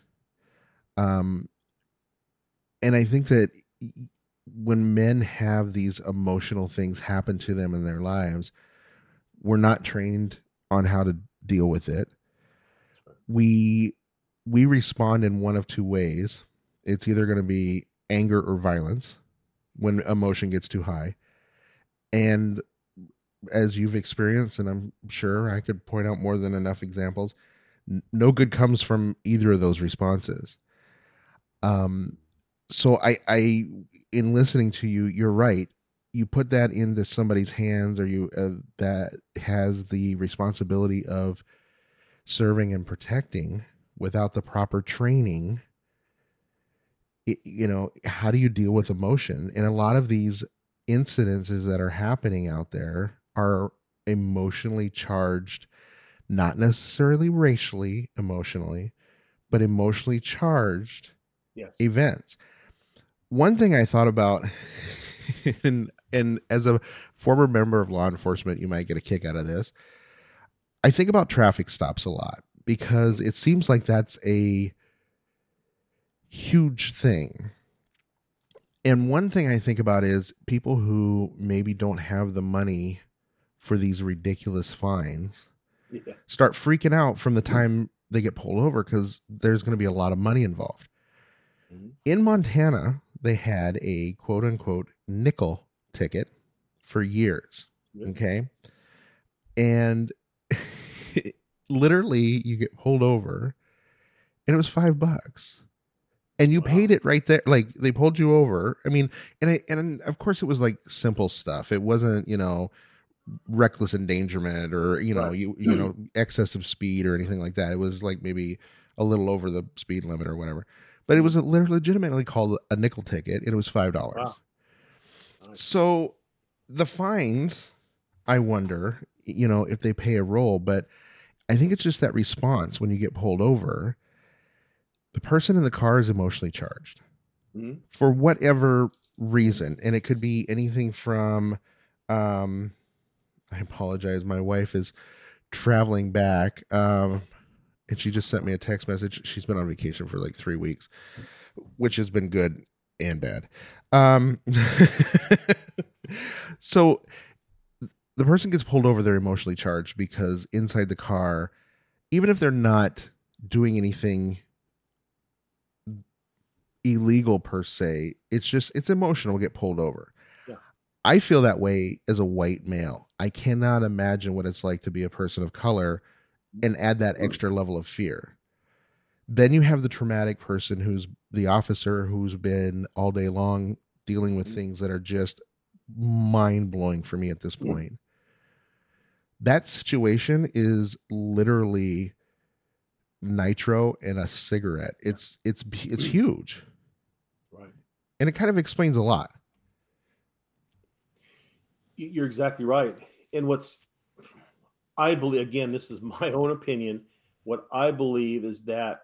Speaker 2: Um, and I think that when men have these emotional things happen to them in their lives, we're not trained on how to deal with it. We we respond in one of two ways. It's either going to be anger or violence when emotion gets too high. And as you've experienced, and I'm sure I could point out more than enough examples, no good comes from either of those responses. Um, so I, I, in listening to you, you're right. You put that into somebody's hands, or you uh, that has the responsibility of serving and protecting without the proper training. It, you know, how do you deal with emotion? And a lot of these incidences that are happening out there are emotionally charged, not necessarily racially, emotionally, but emotionally charged
Speaker 1: yes.
Speaker 2: events one thing I thought about, and and as a former member of law enforcement, you might get a kick out of this. I think about traffic stops a lot because it seems like that's a huge thing. And one thing I think about is people who maybe don't have the money for these ridiculous fines yeah. start freaking out from the time they get pulled over because there's going to be a lot of money involved. Mm-hmm. In Montana, they had a quote unquote nickel ticket for years. Okay. And literally, you get pulled over and it was five bucks. And you wow. paid it right there. Like they pulled you over. I mean, and I, and of course it was like simple stuff. It wasn't, you know, reckless endangerment or, you know, right. you, you know, excessive speed or anything like that. It was like maybe a little over the speed limit or whatever but it mm-hmm. was a, legitimately called a nickel ticket and it was five dollars wow. nice. so the fines i wonder you know if they pay a role but i think it's just that response when you get pulled over the person in the car is emotionally charged mm-hmm. for whatever reason and it could be anything from um i apologize my wife is traveling back um and she just sent me a text message. She's been on vacation for like three weeks, which has been good and bad. Um, so the person gets pulled over, they're emotionally charged because inside the car, even if they're not doing anything illegal per se, it's just it's emotional get pulled over. Yeah. I feel that way as a white male. I cannot imagine what it's like to be a person of color and add that extra level of fear. Then you have the traumatic person who's the officer who's been all day long dealing with mm-hmm. things that are just mind blowing for me at this point. That situation is literally nitro and a cigarette. It's it's it's mm.
Speaker 1: huge.
Speaker 2: And it kind of explains a lot.
Speaker 1: You're exactly right. And what's I believe, again, this is my own opinion. What I believe is that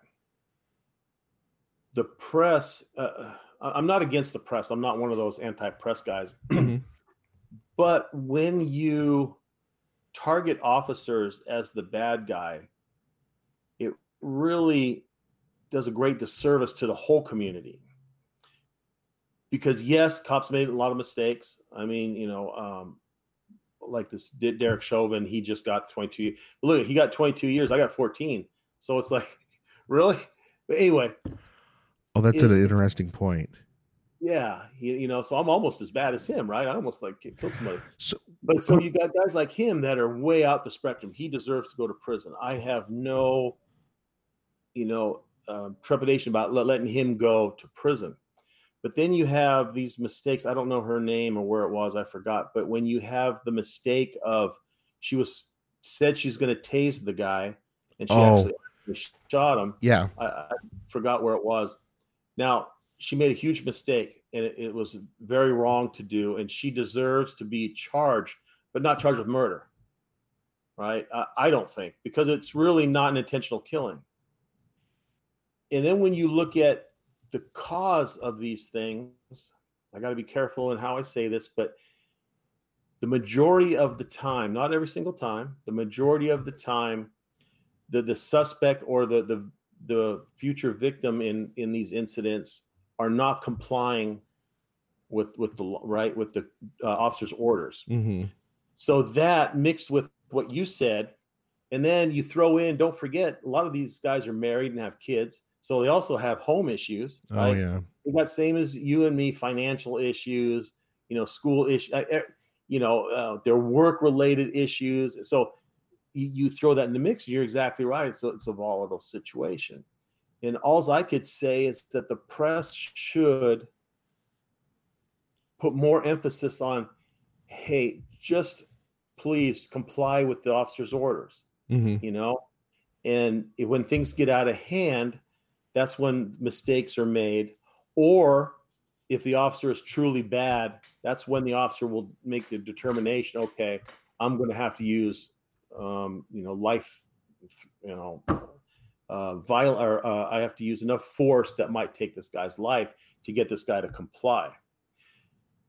Speaker 1: the press, uh, I'm not against the press. I'm not one of those anti press guys. Mm-hmm. but when you target officers as the bad guy, it really does a great disservice to the whole community. Because, yes, cops made a lot of mistakes. I mean, you know, um, like this Derek Chauvin, he just got 22. Look, he got 22 years. I got 14. So it's like, really? But anyway.
Speaker 2: Oh, that's it, an interesting point.
Speaker 1: Yeah, you, you, know, so I'm almost as bad as him, right? I almost like killed somebody. So, but so you got guys like him that are way out the spectrum. He deserves to go to prison. I have no, you know, um, trepidation about letting him go to prison. But then you have these mistakes. I don't know her name or where it was. I forgot. But when you have the mistake of she was said she's going to tase the guy, and she
Speaker 2: Oh.
Speaker 1: actually shot him.
Speaker 2: Yeah.
Speaker 1: I, I forgot where it was. Now she made a huge mistake, and it, it was very wrong to do, and she deserves to be charged, but not charged with murder. Right? I, I don't think because it's really not an intentional killing. And then when you look at the cause of these things, I got to be careful in how I say this, but the majority of the time, not every single time, the majority of the time, the the suspect or the the the future victim in in these incidents are not complying with with the right with the uh, officer's orders.
Speaker 2: Mm-hmm.
Speaker 1: So that mixed with what you said, and then you throw in, don't forget, a lot of these guys are married and have kids, so they also have home issues.
Speaker 2: Oh yeah.
Speaker 1: They got same as you and me, financial issues, you know, school issues, you know, uh, their work related issues. So you, you throw that in the mix. You're exactly right. So it's a volatile situation. And all I could say is that the press should put more emphasis on, hey, just please comply with the officer's orders
Speaker 2: Mm-hmm.
Speaker 1: you know and when things get out of hand that's when mistakes are made or if the officer is truly bad that's when the officer will make the determination okay i'm going to have to use um, you know life you know uh, viol- or uh, i have to use enough force that might take this guy's life to get this guy to comply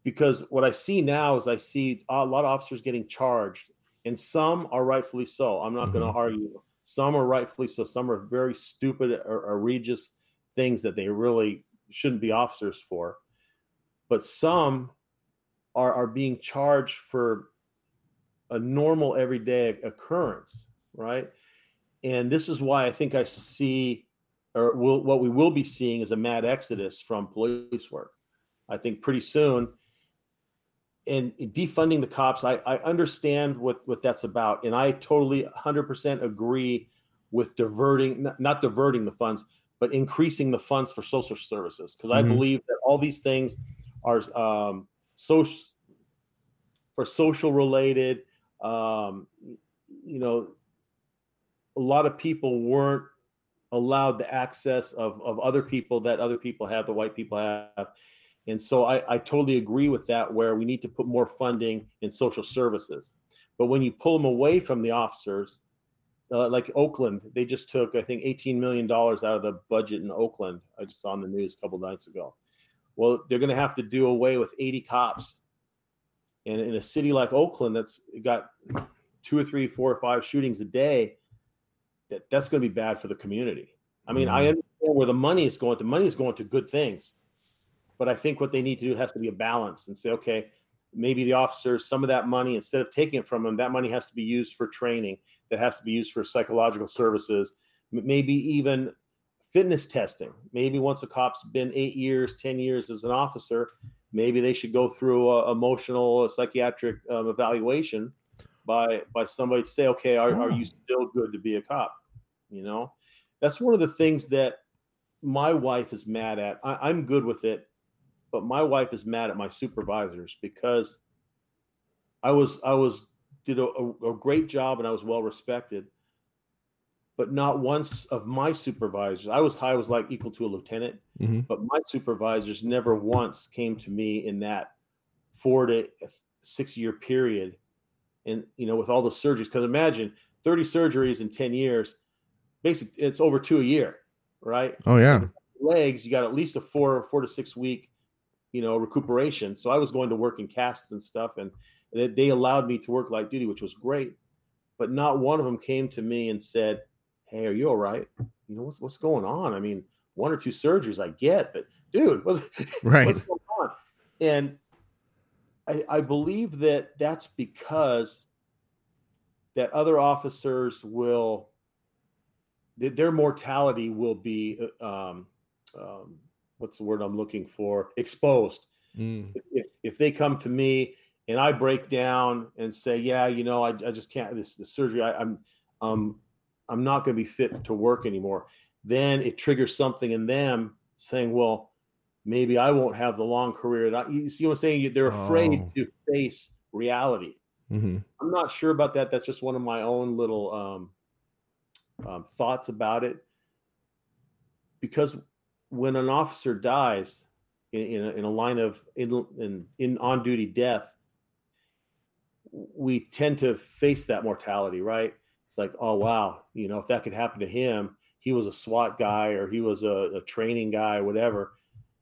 Speaker 1: because what i see now is i see a lot of officers getting charged and some are rightfully so. I'm not going to argue. Some are rightfully so. Some are very stupid or egregious things that they really shouldn't be officers for. But some are are being charged for a normal everyday occurrence, right? And this is why I think I see, or will, what we will be seeing is a mad exodus from police work. I think pretty soon and defunding the cops I, I understand what what that's about and i totally 100% agree with diverting not, diverting the funds but increasing the funds for social services because i
Speaker 2: Mhm.
Speaker 1: believe that all these things are um, social for social related um, you know a lot of people weren't allowed the access of, of other people that other people have the white people have and so I, I totally agree with that, where we need to put more funding in social services. But when you pull them away from the officers, uh, like Oakland, they just took, I think, $18 million out of the budget in Oakland. I just saw on the news a couple nights ago. Well, they're going to have to do away with 80 cops. And in a city like Oakland, that's got two or three, four or five shootings a day, that, that's going to be bad for the community. I mean, I
Speaker 2: Mhm.
Speaker 1: understand where the money is going. The money is going to good things but I think what they need to do has to be a balance and say, okay, maybe the officers, some of that money, instead of taking it from them, that money has to be used for training, that has to be used for psychological services, maybe even fitness testing. Maybe once a cop's been eight years, 10 years as an officer, maybe they should go through a emotional, a psychiatric um, evaluation by by somebody to say, okay, are, are you still good to be a cop? You know, that's one of the things that my wife is mad at. I, I'm good with it but my wife is mad at my supervisors because I was I was did a, a, great job and I was well respected, but not once of my supervisors. I was high I was like equal to a lieutenant,
Speaker 2: Mhm.
Speaker 1: but my supervisors never once came to me in that four to six year period, and you know with all the surgeries. Because imagine thirty surgeries in ten years, basically it's over two a year, right?
Speaker 2: Oh yeah.
Speaker 1: legs, you got at least a four four to six week, you know, recuperation. So I was going to work in casts and stuff, and they, allowed me to work light duty, which was great. But not one of them came to me and said, "Hey, are you all right? You know what's what's going on? I mean, one or two surgeries I get, but dude, what's
Speaker 2: Right.
Speaker 1: what's going on?" And I, I believe that that's because that other officers will that their mortality will be uh, um, um, what's the word I'm looking for? Exposed.
Speaker 2: Mm.
Speaker 1: If if they come to me and I break down and say, yeah, you know, I, I just can't this the surgery. I, I'm um I'm not going to be fit to work anymore. Then it triggers something in them saying, well, maybe I won't have the long career that I, you see what I'm saying? They're afraid oh. to face reality. Mm-hmm. I'm not sure about that. That's just one of my own little um, um, thoughts about it. Because when an officer dies in, in, a, in a line of in, in, in on duty death, we tend to face that mortality, right? It's like, oh wow, you know, if that could happen to him, he was a SWAT guy or he was a, a training guy, whatever,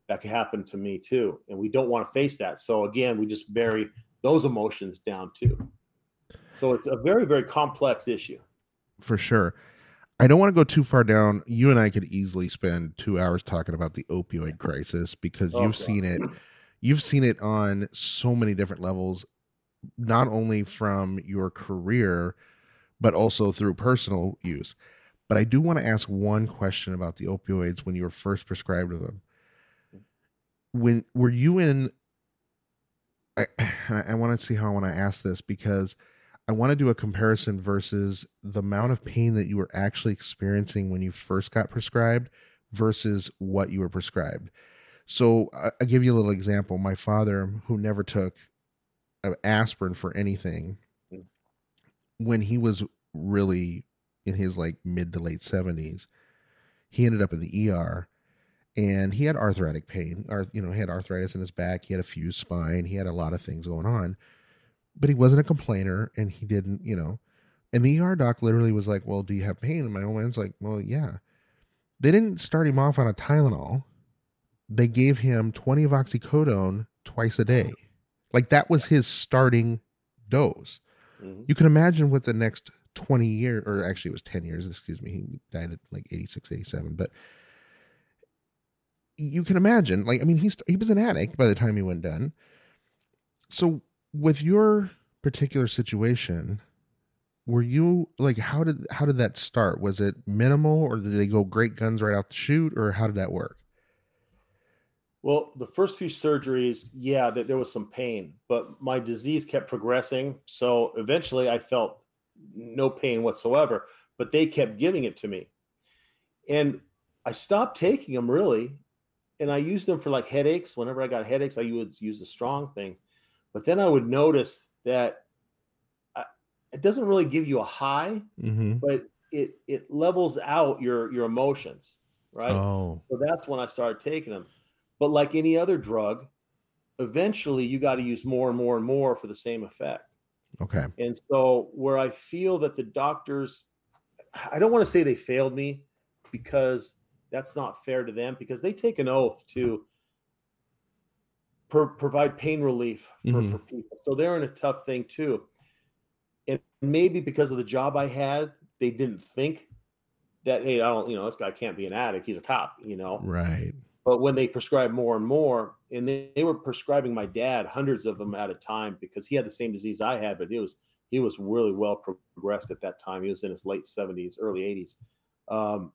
Speaker 1: that could happen to me too. And we don't want to face that. So again, we just bury those emotions down too. So it's a very, very complex issue.
Speaker 2: For sure. I don't want to go too far down. You and I could easily spend two hours talking about the opioid crisis because oh, you've God. seen it. You've seen it on so many different levels, not only from your career, but also through personal use. But I do want to ask one question about the opioids when you were first prescribed them. When were you in? I, I want to see how I want to ask this because I want to do a comparison versus the amount of pain that you were actually experiencing when you first got prescribed versus what you were prescribed. So I, will give you a little example. My father, who never took aspirin for anything, when he was really in his like mid to late 70s, he ended up in the ER and he had arthritic pain or you know he had arthritis in his back he had a fused spine he had a lot of things going on but he wasn't a complainer and he didn't, you know. And the ER doc literally was like, Well, do you have pain? And my old man's like, Well, yeah. They didn't start him off on a Tylenol. They gave him 20 of oxycodone twice a day. Like that was his starting dose. Mm-hmm. You can imagine what the next 20 years, or actually it was 10 years, excuse me, he died at like 86, 87. But you can imagine, like, I mean, he's, he was an addict by the time he went done. So with your particular situation were you like how did how did that start? Was it minimal or did they go great guns right out the chute or how did that work?
Speaker 1: Well the first few surgeries yeah there was some pain but my disease kept progressing so eventually i felt no pain whatsoever but they kept giving it to me. And i stopped taking them really and i used them for like headaches. Whenever i got headaches i would use the strong things but then I would notice that I, it doesn't really give you a high, mm-hmm. but it it levels out your your emotions, right? Oh. So that's when I started taking them. But like any other drug, eventually you got to use more and more and more for the same effect.
Speaker 2: Okay.
Speaker 1: And so where I feel that the doctors I don't want to say they failed me because that's not fair to them because they take an oath to provide pain relief for, mm-hmm. for people. So they're in a tough thing too. And maybe because of the job I had, they didn't think that, hey, I don't, you know, this guy can't be an addict. He's a cop, you know?
Speaker 2: Right.
Speaker 1: But when they prescribed more and more, and they, they were prescribing my dad hundreds of them at a time because he had the same disease I had, but he was he was really well progressed at that time. He was in his late 70s, early 80s. Um,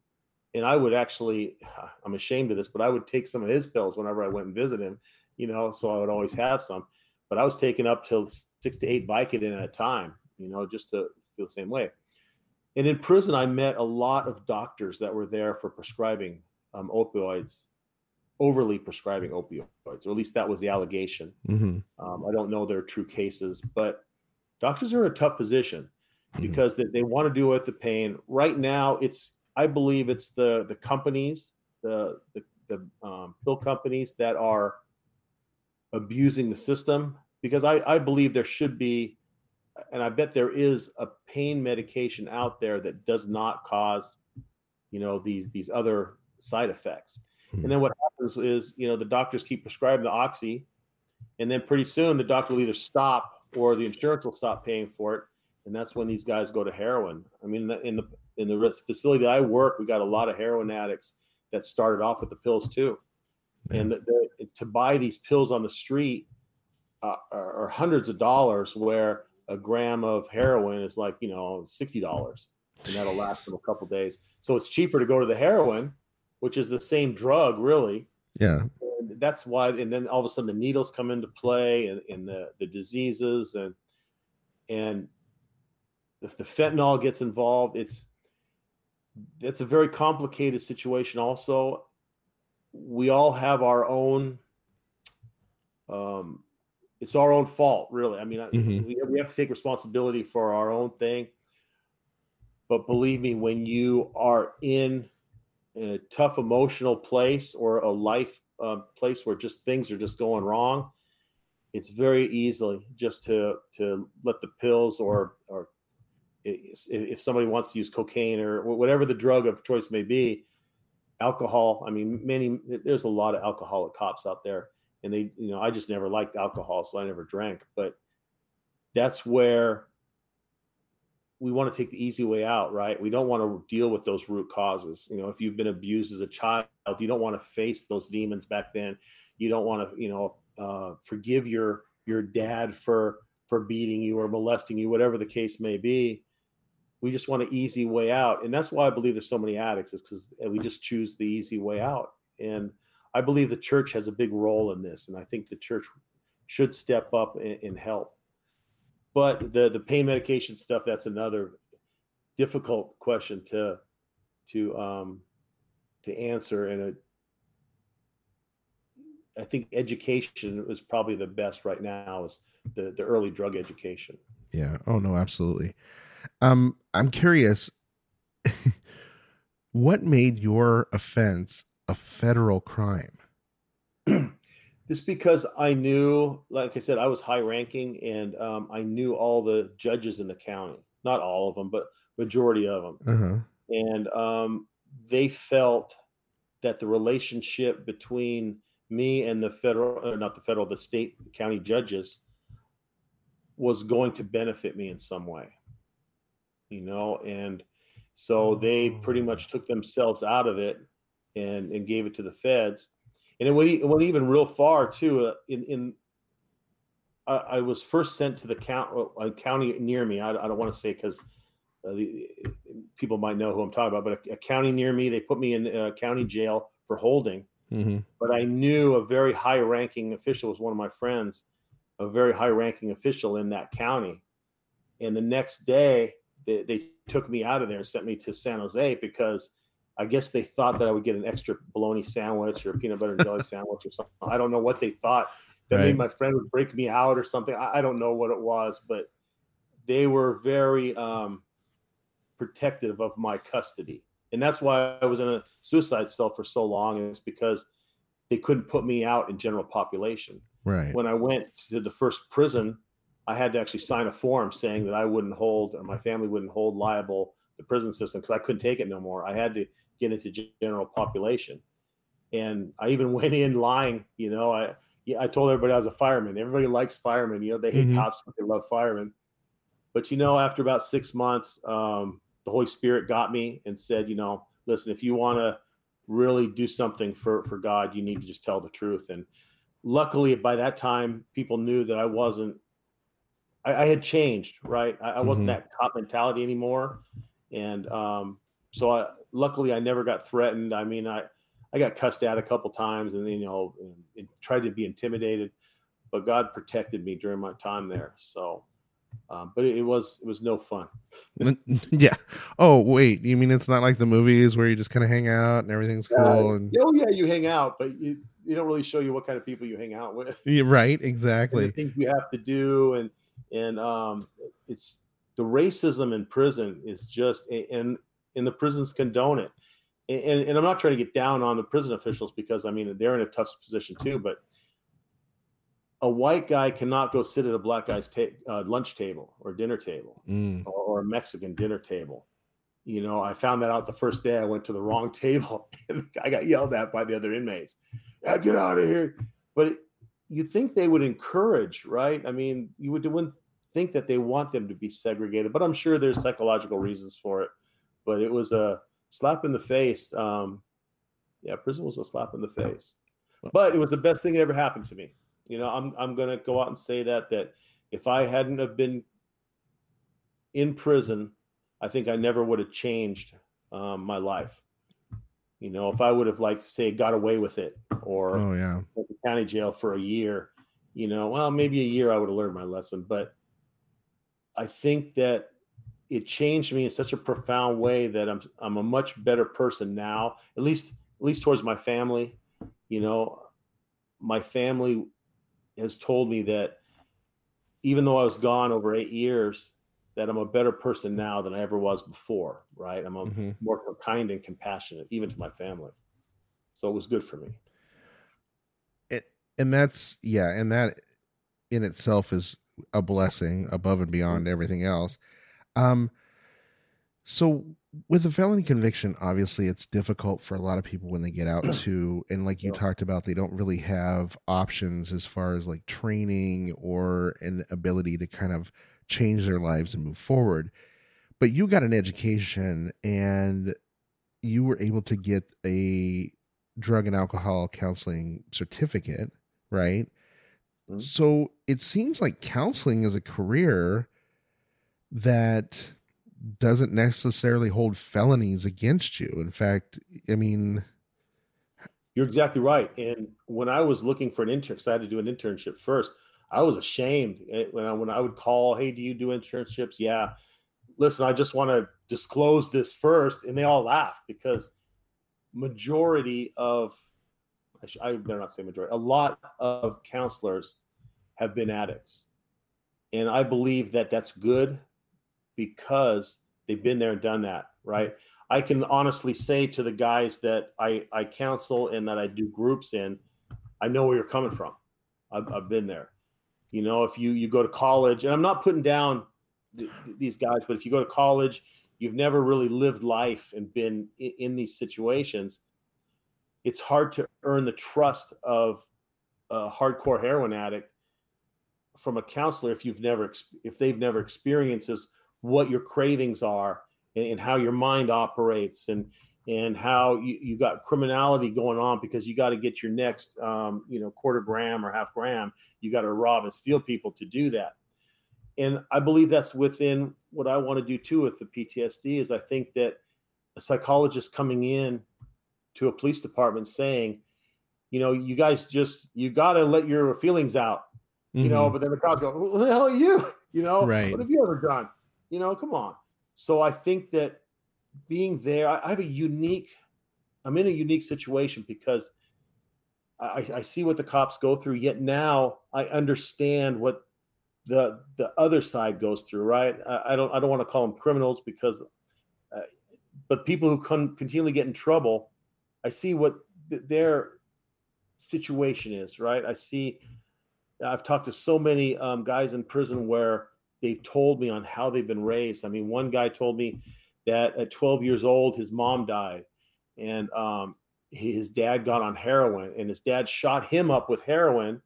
Speaker 1: and I would actually, I'm ashamed of this, but I would take some of his pills whenever I went and visit him you know, so I would always have some. But I was taking up till six to eight Vicodin at a time, you know, just to feel the same way. And in prison, I met a lot of doctors that were there for prescribing um, opioids, overly prescribing opioids, or at least that was the allegation. Mm-hmm. Um, I don't know their true cases, but doctors are in a tough position mm-hmm. because they, they want to deal with the pain. Right now, it's I believe it's the the companies, the the, the um, pill companies that are abusing the system because I, I believe there should be and i bet there is a pain medication out there that does not cause you know these these other side effects. Hmm. and then what happens is you know the doctors keep prescribing the oxy and then pretty soon the doctor will either stop or the insurance will stop paying for it and that's when these guys go to heroin. I mean in the in the facility i work we got a lot of heroin addicts that started off with the pills too and the, the, to buy these pills on the street uh, are, are, hundreds of dollars, where a gram of heroin is like you know sixty dollars, and that'll last them a couple days. So it's cheaper to go to the heroin, which is the same drug, really.
Speaker 2: Yeah.
Speaker 1: And that's why, and then all of a sudden the needles come into play, and, and the the diseases, and and if the fentanyl gets involved, it's it's a very complicated situation also we all have our own um it's our own fault really i mean mm-hmm. we, we have to take responsibility for our own thing but believe me when you are in a tough emotional place or a life uh, place where just things are just going wrong it's very easily just to to let the pills or or if somebody wants to use cocaine or whatever the drug of choice may be alcohol i mean many there's a lot of alcoholic cops out there and they you know i just never liked alcohol so i never drank but that's where we want to take the easy way out right? We don't want to deal with those root causes. You know if you've been abused as a child you don't want to face those demons back then. You don't want to you know uh, forgive your your dad for for beating you or molesting you whatever the case may be we just want an easy way out and that's why i believe there's so many addicts is because we just choose the easy way out and i believe the church has a big role in this and i think the church should step up and, and help but the the pain medication stuff that's another difficult question to to um to answer and I think education is probably the best right now is the the early drug education.
Speaker 2: Yeah. Oh no, absolutely. Um, I'm curious, what made your offense a federal crime?
Speaker 1: Just because I knew, like I said, I was high ranking and um, I knew all the judges in the county. Not all of them, but majority of them. Uh-huh. And um, they felt that the relationship between me and the federal, or not the federal, the state county judges was going to benefit me in some way you know, and so they pretty much oh. took themselves out of it and and gave it to the feds, and it went, it went even real far too. Uh, in in I, I, was first sent to the count, a county near me. I, I don't want to say because uh, people might know who I'm talking about, but a, a, county near me, they put me in a county jail for holding. Mm-hmm. But I knew a very high ranking official was one of my friends, a very high ranking official in that county. And the next day, they, they took me out of there and sent me to San Jose because I guess they thought that I would get an extra bologna sandwich or a peanut butter and jelly sandwich or something. I don't know what they thought. That right. maybe my friend would break me out or something. I, I, don't know what it was, but they were very um, protective of my custody. And that's why I was in a suicide cell for so long, is because they couldn't put me out in general population.
Speaker 2: Right.
Speaker 1: When I went to the first prison, I had to actually sign a form saying that I wouldn't hold or my family wouldn't hold liable the prison system because I couldn't take it no more. I had to get into general population, and I even went in lying. You know, I yeah, I told everybody I was a fireman. Everybody likes firemen. You know, they hate mm-hmm. cops, but they love firemen. But you know, after about six months, um, the Holy Spirit got me and said, you know, listen, if you want to really do something for for God, you need to just tell the truth. And luckily, by that time, people knew that I wasn't I, I had changed, right? I, I wasn't mm-hmm. that cop mentality anymore, and um, so I, luckily I never got threatened. I mean, I I got cussed out a couple times, and then you know, and, and tried to be intimidated, but God protected me during my time there. So um, but it, it, was it was no fun.
Speaker 2: yeah. Oh wait, you mean it's not like the movies where you just kind of hang out and everything's cool? And
Speaker 1: oh yeah, you hang out, but you you don't really show you what kind of people you hang out with.
Speaker 2: Yeah, right. Exactly.
Speaker 1: things you have to do, and and um, it's the racism in prison is just and and the prisons condone it. And, and I'm not trying to get down on the prison officials because I mean they're in a tough position too, but a white guy cannot go sit at a black guy's ta- uh, lunch table or dinner table mm. or, or, a Mexican dinner table. You know, I found that out the first day I went to the wrong table I got yelled at by the other inmates. Yeah, get out of here. But you think they would encourage, right? I mean, you would wouldn't think that they want them to be segregated, but I'm sure there's psychological reasons for it. But it was a slap in the face. Um, yeah, prison was a slap in the face, but it was the best thing that ever happened to me. You know, I'm I'm gonna go out and say that that if I hadn't have been in prison, I think I never would have changed um, my life. You know, if I would have like say got away with it or
Speaker 2: oh yeah,
Speaker 1: county jail for a year, you know, well maybe a year I would have learned my lesson, but I think that it changed me in such a profound way that I'm I'm a much better person now, at least at least towards my family, you know, my family has told me that even though I was gone over eight years, that I'm a better person now than I ever was before. Right? I'm a, mm-hmm. more kind and compassionate, even to my family. So it was good for me.
Speaker 2: It, and that's yeah, and that in itself is a blessing above and beyond mm-hmm. everything else. Um, so with a felony conviction, obviously it's difficult for a lot of people when they get out to, and like you talked about, they don't really have options as far as like training or an ability to kind of change their lives and move forward. But you got an education and you were able to get a drug and alcohol counseling certificate, right? Mm-hmm. So it seems like counseling is a career that doesn't necessarily hold felonies against you. In fact, I mean,
Speaker 1: you're exactly right. And when I was looking for an intern, because I had to do an internship first, I was ashamed eh, when I, when I would call, "Hey, do you do internships?" Yeah. Listen, I just want to disclose this first, and they all laughed because majority of I, should, I better not say majority. A lot of counselors have been addicts, and I believe that that's good because they've been there and done that, right? I can honestly say to the guys that I, I counsel and that I do groups in, I know where you're coming from. I've, I've been there. You know, if you you go to college, and I'm not putting down th- these guys, but if you go to college, you've never really lived life and been in, in these situations. It's hard to earn the trust of a hardcore heroin addict from a counselor if you've never if they've never experienced what your cravings are and, and how your mind operates and and how you, you got criminality going on because you got to get your next um, you know quarter gram or half gram you got to rob and steal people to do that and i believe that's within what i want to do too with the ptsd is i think that a psychologist coming in to a police department saying you know you guys just you got to let your feelings out you mm-hmm. know but then the cops go who the hell are you you know
Speaker 2: right.
Speaker 1: what have you ever done you know, come on. So I think that being there, I, have a unique, I'm in a unique situation because I, I see what the cops go through. Yet now I understand what the the other side goes through. Right? I, I don't I don't want to call them criminals because, uh, but people who con- continually get in trouble, I see what th- their situation is. Right? I see. I've talked to so many um, guys in prison where they've told me on how they've been raised. I mean, one guy told me that at 12 years old, his mom died, and um, his dad got on heroin, and his dad shot him up with heroin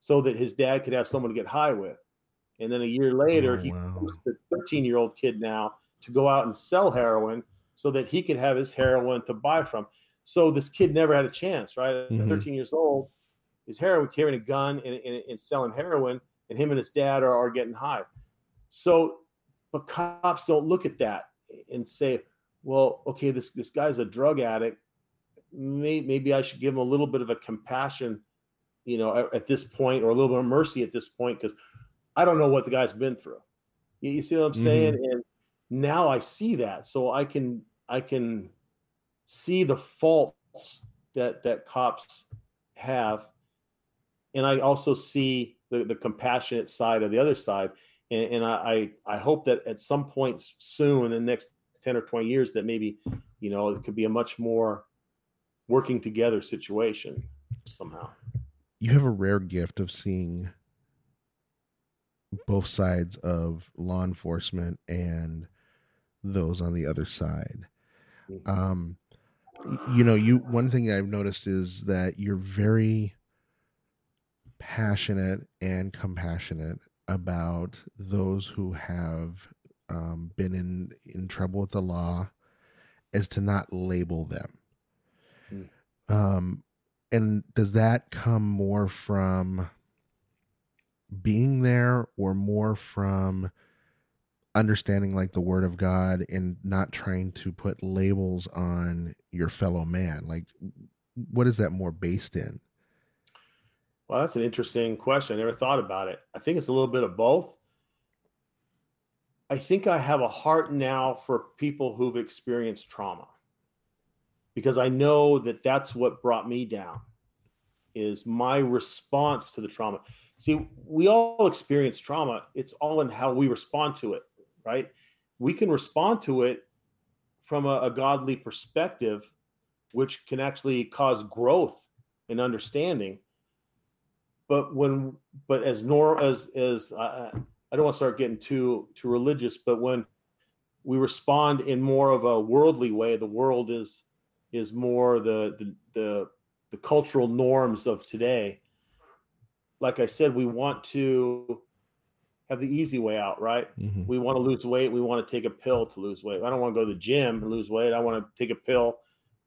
Speaker 1: so that his dad could have someone to get high with. And then a year later, oh, he wow. the 13 year old kid now to go out and sell heroin so that he could have his heroin to buy from. So this kid never had a chance, right? Mm-hmm. 13 years old, his heroin carrying a gun and, and, and selling heroin and him and his dad are, are getting high. So, but cops don't look at that and say, well, okay, this, this guy's a drug addict. Maybe, maybe I should give him a little bit of a compassion, you know, at, at this point, or a little bit of mercy at this point, because I don't know what the guy's been through. You, you see what I'm mm-hmm. saying? And now I see that, so I can I can see the faults that that cops have, and I also see the, the compassionate side of the other side. And, and I, I hope that at some point soon in the next 10 or 20 years that maybe, you know, it could be a much more working together situation somehow.
Speaker 2: You have a rare gift of seeing both sides of law enforcement and those on the other side. Mm-hmm. Um, you know, you one thing I've noticed is that you're very passionate and compassionate about those who have um, been in in trouble with the law as to not label them. Mm. um, and does that come more from being there or more from understanding like the word of god and not trying to put labels on your fellow man? Like what is that more based in
Speaker 1: well, that's an interesting question. I never thought about it. I think it's a little bit of both. I think I have a heart now for people who've experienced trauma because I know that that's what brought me down. is my response to the trauma. See, we all experience trauma. It's all in how we respond to it, right? We can respond to it from a, a godly perspective, which can actually cause growth and understanding. But when, but as nor as as uh, I don't want to start getting too too religious, but when we respond in more of a worldly way, the world is is more the the the, the cultural norms of today. Like I said, we want to have the easy way out, right? Mm-hmm. We want to lose weight. We want to take a pill to lose weight. I don't want to go to the gym and lose weight. I want to take a pill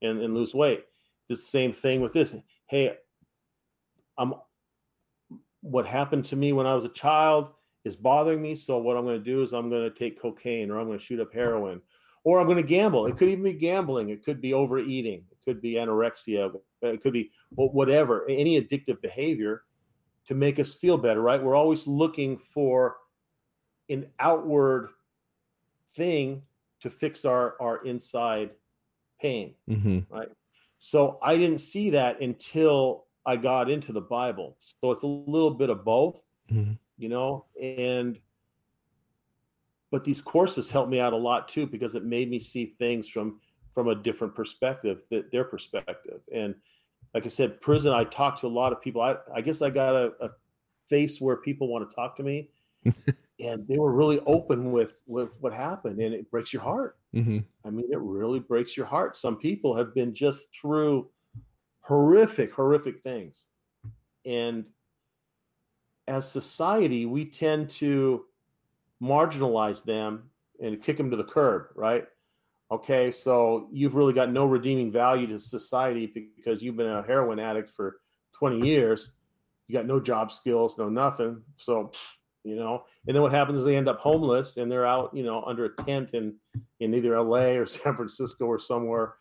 Speaker 1: and, and lose weight. The same thing with this. Hey, I'm what happened to me when I was a child is bothering me. So what I'm going to do is I'm going to take cocaine or I'm going to shoot up heroin or I'm going to gamble. It could even be gambling. It could be overeating. It could be anorexia. It could be whatever, any addictive behavior to make us feel better, right? We're always looking for an outward thing to fix our, our inside pain, mm-hmm. right? So I didn't see that until I got into the Bible. So it's a little bit of both. Mm-hmm you know, and but these courses helped me out a lot too because it made me see things from from a different perspective that their perspective and like i said prison i talked to a lot of people i, I guess i got a, a face where people want to talk to me and they were really open with with what happened and it breaks your heart mm-hmm. i mean it really breaks your heart some people have been just through horrific horrific things and as society, we tend to marginalize them and kick them to the curb, right? Okay, so you've really got no redeeming value to society because you've been a heroin addict for 20 years. You got no job skills, no nothing. So, you know, and then what happens is they end up homeless and they're out, you know, under a tent in in either LA or San Francisco or somewhere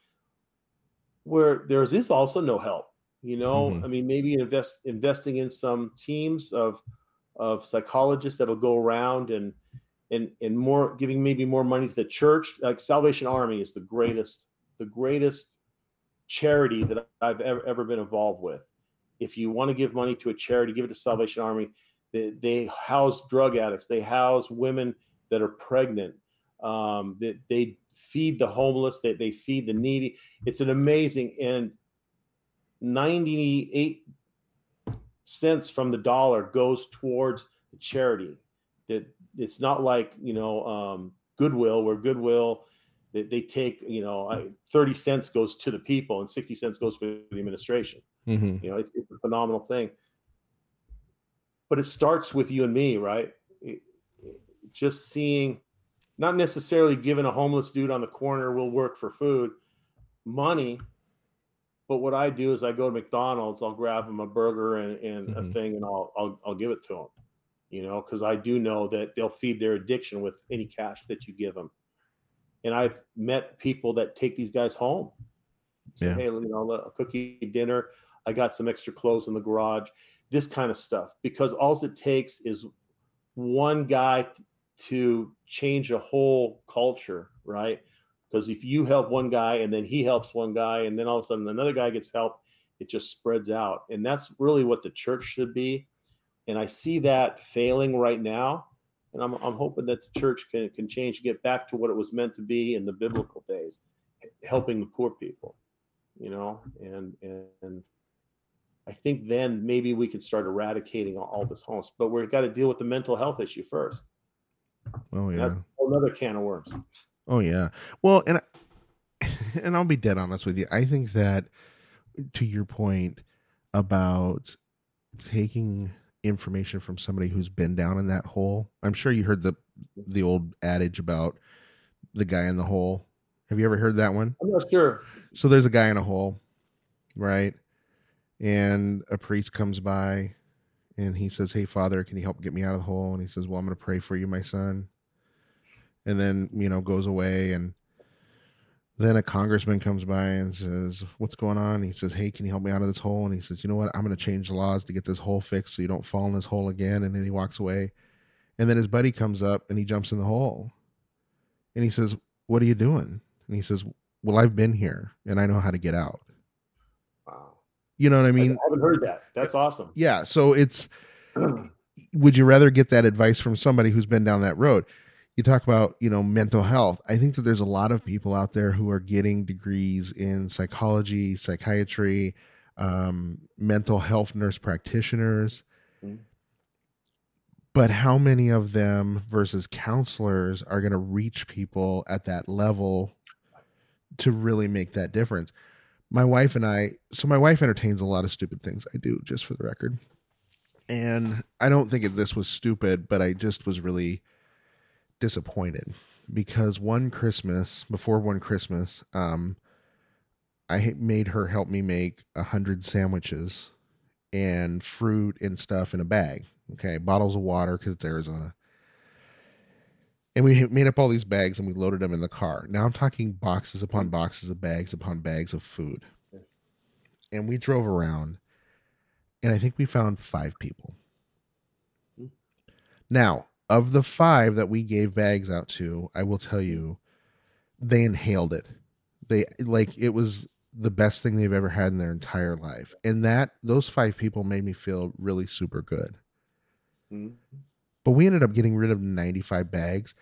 Speaker 1: where there is also no help you know? Mm-hmm. i mean maybe invest investing in some teams of of psychologists that'll go around and and and more giving maybe more money to the church. Like salvation army is the greatest the greatest charity that i've ever, ever been involved with. If you want to give money to a charity give it to salvation army. They, they house drug addicts. They house women that are pregnant um, they, they feed the homeless they, they feed the needy it's an amazing and 98 cents from the dollar goes towards the charity. That it's not like you know um, Goodwill, where Goodwill they, they take you know 30 cents goes to the people and 60 cents goes for the administration. Mm-hmm. You know, it's, it's, a phenomenal thing. But it starts with you and me, right? It, it, just seeing, not necessarily giving a homeless dude on the corner will work for food, money but what I do is I go to McDonald's, I'll grab him a burger and, and mm-hmm. a thing, and I'll, I'll I'll give it to him You know, because I do know that they'll feed their addiction with any cash that you give them. And I've met people that take these guys home. Say, yeah. hey, you know, a cookie dinner. I got some extra clothes in the garage. This kind of stuff, because all it takes is one guy to change a whole culture, right? Because if you help one guy and then he helps one guy and then all of a sudden another guy gets help, it just spreads out. And that's really what the church should be. And I see that failing right now. And I'm, I'm hoping that the church can, can change, get back to what it was meant to be in the biblical days, helping the poor people, you know, and, and, I think then maybe we could start eradicating all this homeless, but we've got to deal with the mental health issue first.
Speaker 2: Oh yeah, that's
Speaker 1: another can of worms.
Speaker 2: Oh yeah. Well, and and I'll be dead honest with you. I think that to your point about taking information from somebody who's been down in that hole. I'm sure you heard the the old adage about the guy in the hole. Have you ever heard that one?
Speaker 1: I'm not sure.
Speaker 2: So there's a guy in a hole, right? And a priest comes by and he says, Hey, Father, can you help get me out of the hole? And he says, Well, I'm going to pray for you, my son. And then you know goes away and then a congressman comes by and says what's going on? He says hey can you help me out of this hole? And he says you know what? I'm going to change the laws to get this hole fixed so you don't fall in this hole again. And then he walks away. And then his buddy comes up and he jumps in the hole. And he says what are you doing? And he says well i've been here and i know how to get out You know what I mean?
Speaker 1: I haven't heard that. That's awesome.
Speaker 2: Yeah. So it's would you rather get that advice from somebody who's been down that road? You talk about, you know, mental health. I think that there's a lot of people out there who are getting degrees in psychology, psychiatry, um, mental health nurse practitioners. Mm-hmm. But how many of them versus counselors are going to reach people at that level to really make that difference? My wife and I, so my wife entertains a lot of stupid things I do, just for the record and I don't think this was stupid, but I just was really disappointed because one Christmas, before one Christmas, um, I made her help me make a hundred sandwiches and fruit and stuff in a bag. Okay, bottles of water because it's Arizona. And we made up all these bags and we loaded them in the car. Now I'm talking boxes upon boxes of bags upon bags of food. And we drove around and I think we found five people. Hmm. Now, of the five that we gave bags out to, I will tell you, they inhaled it. They like it was the best thing they've ever had in their entire life, and that those five people made me feel really super good. Mm-hmm. But we ended up getting rid of ninety-five bags.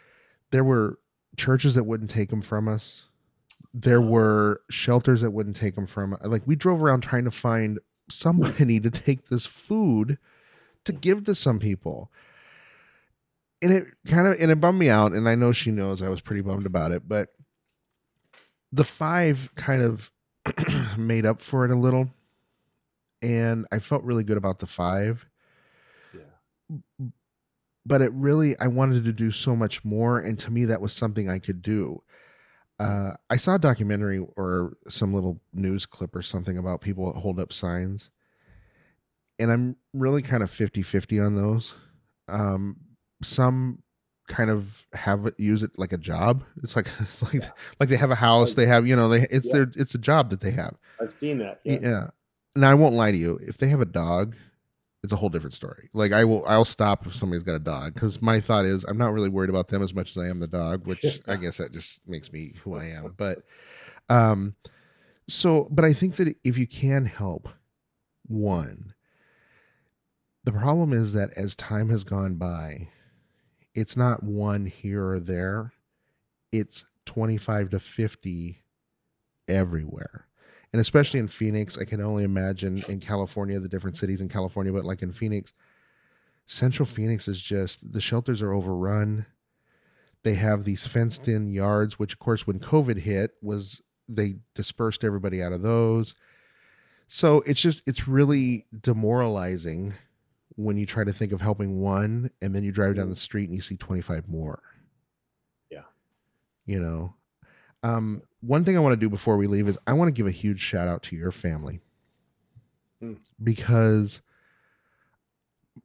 Speaker 2: There were churches that wouldn't take them from us. There were shelters that wouldn't take them from. Like we drove around trying to find somebody to take this food to give to some people. And it kind of and it bummed me out. And I know she knows I was pretty bummed about it, but the five kind of made up for it a little. And I felt really good about the five. Yeah. But it really I wanted to do so much more. And to me, that was something I could do. Uh, I saw a documentary or some little news clip or something about people that hold up signs. And I'm really kind of 50 50 on those. Um, some kind of have it use it like a job. It's like it's like like they have a house, they have, you know, they it's yeah. their it's a job that they have.
Speaker 1: I've seen that. Yeah.
Speaker 2: yeah. Now I won't lie to you. If they have a dog, it's a whole different story. Like I will, I'll stop if somebody's got a dog because my thought is I'm not really worried about them as much as I am the dog, which I guess that just makes me who I am. But, um, so, but I think that if you can help one, the problem is that as time has gone by, it's not one here or there, it's 25 to 50 everywhere and especially in Phoenix, I can only imagine in California, the different cities in California, but like in Phoenix, Central Phoenix is just the shelters are overrun. They have these fenced in yards, which of course when COVID hit was they dispersed everybody out of those. So it's just it's really demoralizing when you try to think of helping one and then you drive down the street and you see 25 more.
Speaker 1: Yeah.
Speaker 2: You know. Um one thing I want to do before we leave is I want to give a huge shout out to your family mm. because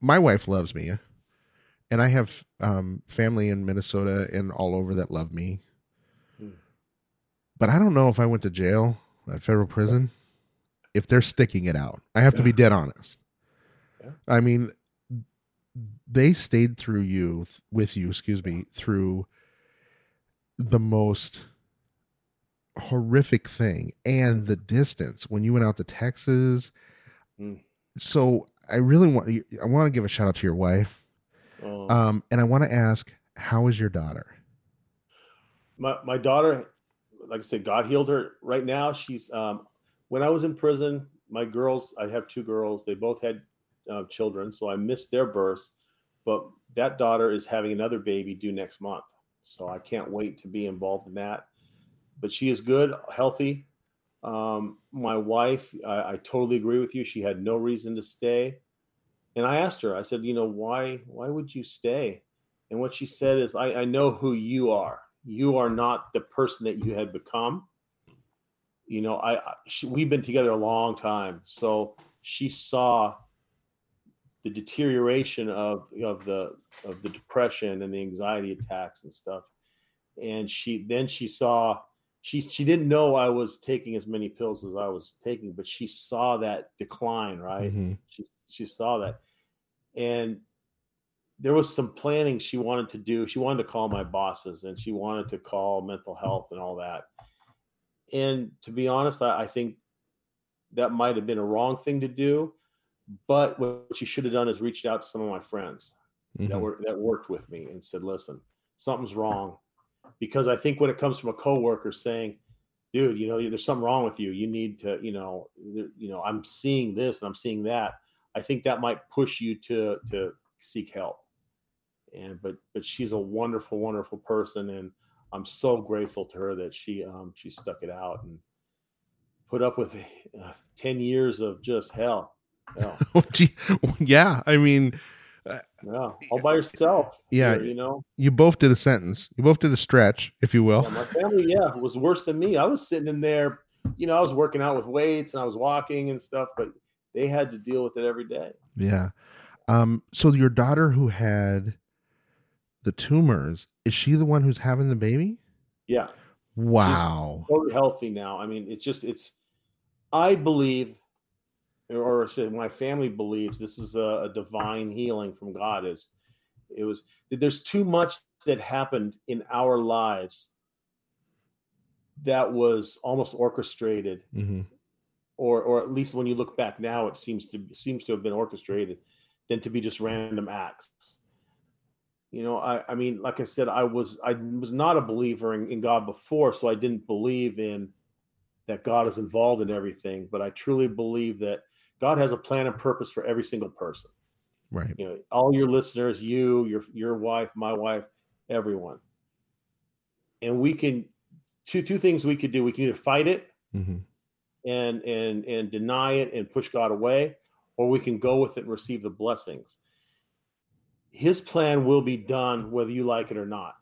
Speaker 2: my wife loves me and I have um, family in Minnesota and all over that love me. Mm. But I don't know if I went to jail at federal prison if they're sticking it out. I have to be dead honest. Yeah. I mean, they stayed through you with you, excuse me, through the most horrific thing and the distance when you went out to Texas. Mm. So I really want I want to give a shout out to your wife. Oh. Um, and I want to ask, how is your daughter?
Speaker 1: My my daughter, like I said, God healed her. Right now, she's um, when I was in prison, my girls, I have two girls. They both had uh, children, so I missed their births. But that daughter is having another baby due next month, so I can't wait to be involved in that but she is good, healthy. Um, my wife, I, I, totally agree with you. She had no reason to stay. And I asked her, I said, you know, why, why would you stay? And what she said is, I, I know who you are. You are not the person that you had become. You know, I, I she, we've been together a long time, so she saw the deterioration of of the of the depression and the anxiety attacks and stuff and she then she saw she she didn't know I was taking as many pills as I was taking, but she saw that decline, right? Mm-hmm. She she saw that, and there was some planning she wanted to do. She wanted to call my bosses, and she wanted to call mental health and all that. And to be honest, I, I think that might have been a wrong thing to do. But what she should have done is reached out to some of my friends mm-hmm. that were that worked with me and said, "Listen, something's wrong." Because I think when it comes from a coworker saying, "Dude, you know, there's something wrong with you. You need to, you know, you know, I'm seeing this and I'm seeing that." I think that might push you to to seek help. And but but she's a wonderful, wonderful person, and I'm so grateful to her that she um she stuck it out and put up with uh, 10 years of just hell. hell.
Speaker 2: yeah, I mean,
Speaker 1: yeah, all by yourself.
Speaker 2: Yeah,
Speaker 1: here, you know,
Speaker 2: you both did a sentence. You both did a stretch, if you will.
Speaker 1: Yeah, my family, yeah, was worse than me. I was sitting in there, you know, I was working out with weights and I was walking and stuff, but they had to deal with it every day.
Speaker 2: Yeah. Um. So your daughter who had the tumors, is she the one who's having the baby?
Speaker 1: Yeah.
Speaker 2: Wow.
Speaker 1: She's totally healthy now. I mean, it's just it's. I believe, or my family believes, this is a, a divine healing from God. Is it was there's too much that happened in our lives that was almost orchestrated mm-hmm. or or at least when you look back now it seems to seems to have been orchestrated than to be just random acts you know i i mean like i said i was i was not a believer in, in god before so i didn't believe in that god is involved in everything but i truly believe that god has a plan and purpose for every single person
Speaker 2: right
Speaker 1: you know all your listeners you your your wife my wife everyone and we can two two things we could do we can either fight it mm-hmm. and and and deny it and push god away or we can go with it and receive the blessings his plan will be done whether you like it or not.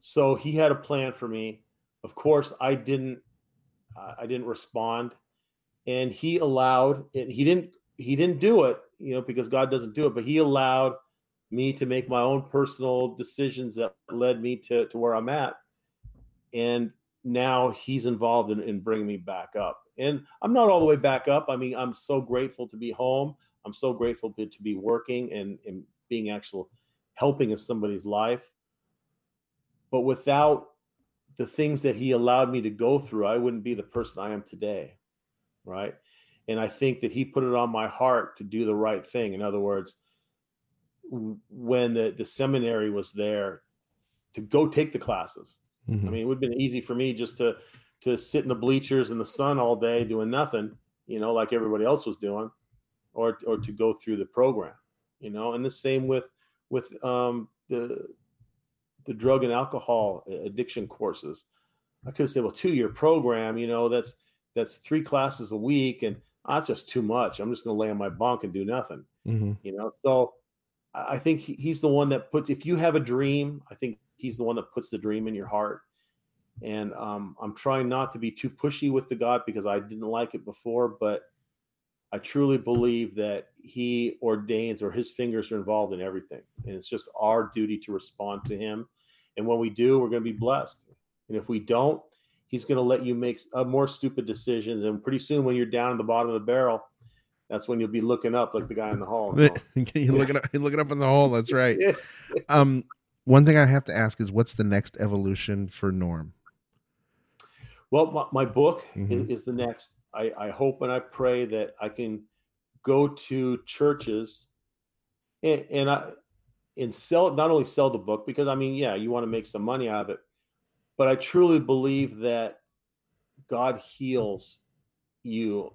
Speaker 1: So he had a plan for me. Of course, I didn't. I didn't respond, and he allowed. And he didn't. He didn't do it, you know, because God doesn't do it. But he allowed me to make my own personal decisions that led me to to where I'm at. And now he's involved in, in bringing me back up. And I'm not all the way back up. I mean, I'm so grateful to be home. I'm so grateful to, to be working and, and being actual helping in somebody's life. But without the things that he allowed me to go through, I wouldn't be the person I am today. Right. And I think that he put it on my heart to do the right thing. In other words, when the, the seminary was there to go take the classes. Mm-hmm. I mean, it would have been easy for me just to to sit in the bleachers in the sun all day doing nothing, you know, like everybody else was doing, or or to go through the program you know, and the same with with um, the the drug and alcohol addiction courses. I could have said, well, two year program, you know, that's that's three classes a week, and oh, that's just too much. I'm just going to lay on my bunk and do nothing, mm-hmm. you know. So I think he's the one that puts. If you have a dream, I think he's the one that puts the dream in your heart. And um, I'm trying not to be too pushy with the God because I didn't like it before, but I truly believe that he ordains or his fingers are involved in everything. And it's just our duty to respond to him. And when we do, we're going to be blessed. And if we don't, he's going to let you make uh, more stupid decisions. And pretty soon, when you're down at the bottom of the barrel, that's when you'll be looking up like the guy in the hall.
Speaker 2: you're looking up, you're looking up in the hole. That's right. um, one thing I have to ask is, what's the next evolution for Norm?
Speaker 1: Well, my, my book mm-hmm. is, is the next I, I hope and I pray that I can go to churches and, and I and sell not only sell the book because I mean, yeah, you want to make some money out of it, but I truly believe that God heals you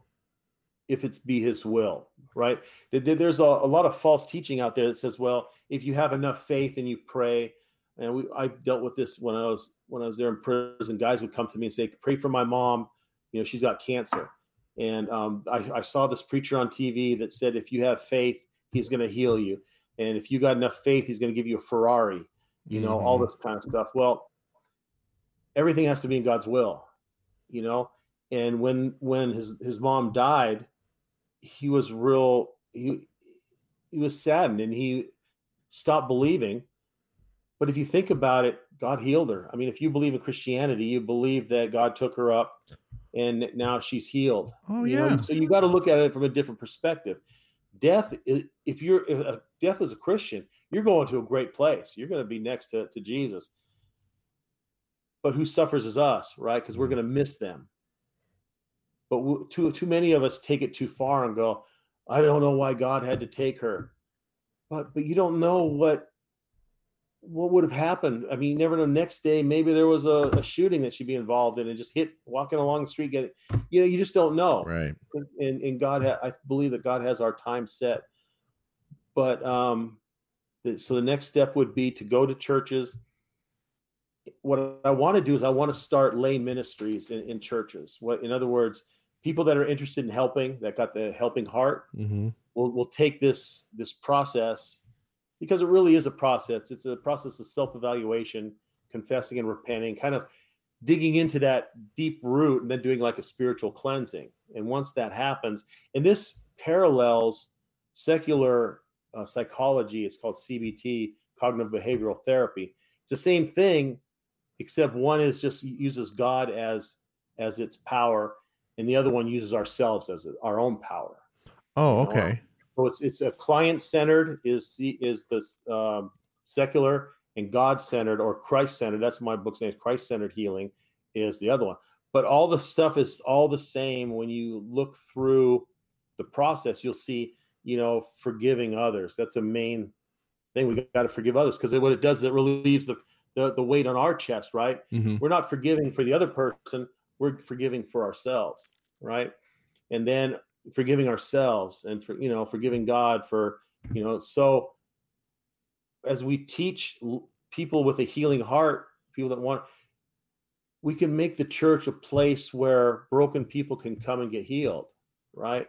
Speaker 1: if it's be his will, right? There's a, a lot of false teaching out there that says, well, if you have enough faith and you pray, and we I dealt with this when I was when I was there in prison, guys would come to me and say, pray for my mom you know she's got cancer and um, I, I, saw this preacher on tv that said if you have faith he's going to heal you and if you got enough faith he's going to give you a ferrari you know mm-hmm. all this kind of stuff well everything has to be in god's will you know and when when his his mom died he was real he he was saddened and he stopped believing but if you think about it god healed her i mean if you believe in christianity you believe that god took her up and now she's healed.
Speaker 2: Oh you yeah. Know?
Speaker 1: So you got to look at it from a different perspective. Death, is, if you're if a, death as a Christian, you're going to a great place. You're going to be next to, to Jesus. But who suffers is us, right? Because we're mm-hmm. going to miss them. but too too many of us take it too far and go, I don't know why God had to take her, but but you don't know what what would have happened. I mean, you never know. Next day, maybe there was a, a shooting that she'd be involved in, and just hit walking along the street, Getting, you know, you just don't know.
Speaker 2: Right.
Speaker 1: And and God, ha- I believe that God has our time set, but um, the, so the next step would be to go to churches. What I want to do is I want to start lay ministries in, in churches. What, in other words, people that are interested in helping, that got the helping heart,
Speaker 2: Mm-hmm.
Speaker 1: will will take this this process because it really is a process. It's a process of self evaluation, confessing and repenting, kind of digging into that deep root, and then doing like a spiritual cleansing. And once that happens, and this parallels secular uh, psychology. It's called CBT, cognitive behavioral therapy. It's the same thing, except one is just uses God as as its power, and the other one uses ourselves as our own power.
Speaker 2: Oh,
Speaker 1: You know,
Speaker 2: okay.
Speaker 1: So it's it's a client centered is the is the um, secular and God centered or Christ centered. That's my book's name. Christ centered healing is the other one. But all the stuff is all the same when you look through the process. You'll see, you know, forgiving others. That's a main thing. We got to forgive others because what it does is it relieves the, the the weight on our chest. Right?
Speaker 2: Mm-hmm.
Speaker 1: We're not forgiving for the other person. We're forgiving for ourselves. Right? And then forgiving ourselves and for you know forgiving god for you know so as we teach l- people with a healing heart people that want we can make the church a place where broken people can come and get healed right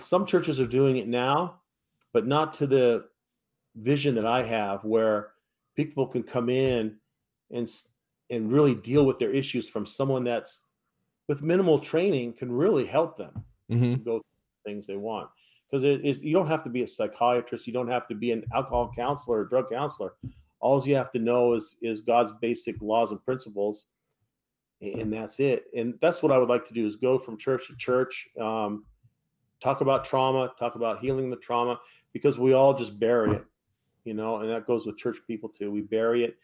Speaker 1: some churches are doing it now but not to the vision that i have where people can come in and and really deal with their issues from someone that's with minimal training can really help them
Speaker 2: Mm-hmm.
Speaker 1: go through things they want. Because it is you don't have to be a psychiatrist you don't have to be an alcohol counselor or drug counselor. All you have to know is is god's basic laws and principles and that's it. And that's what i would like to do is go from church to church um, talk about trauma talk about healing the trauma because we all just bury it you know and that goes with church people too we bury it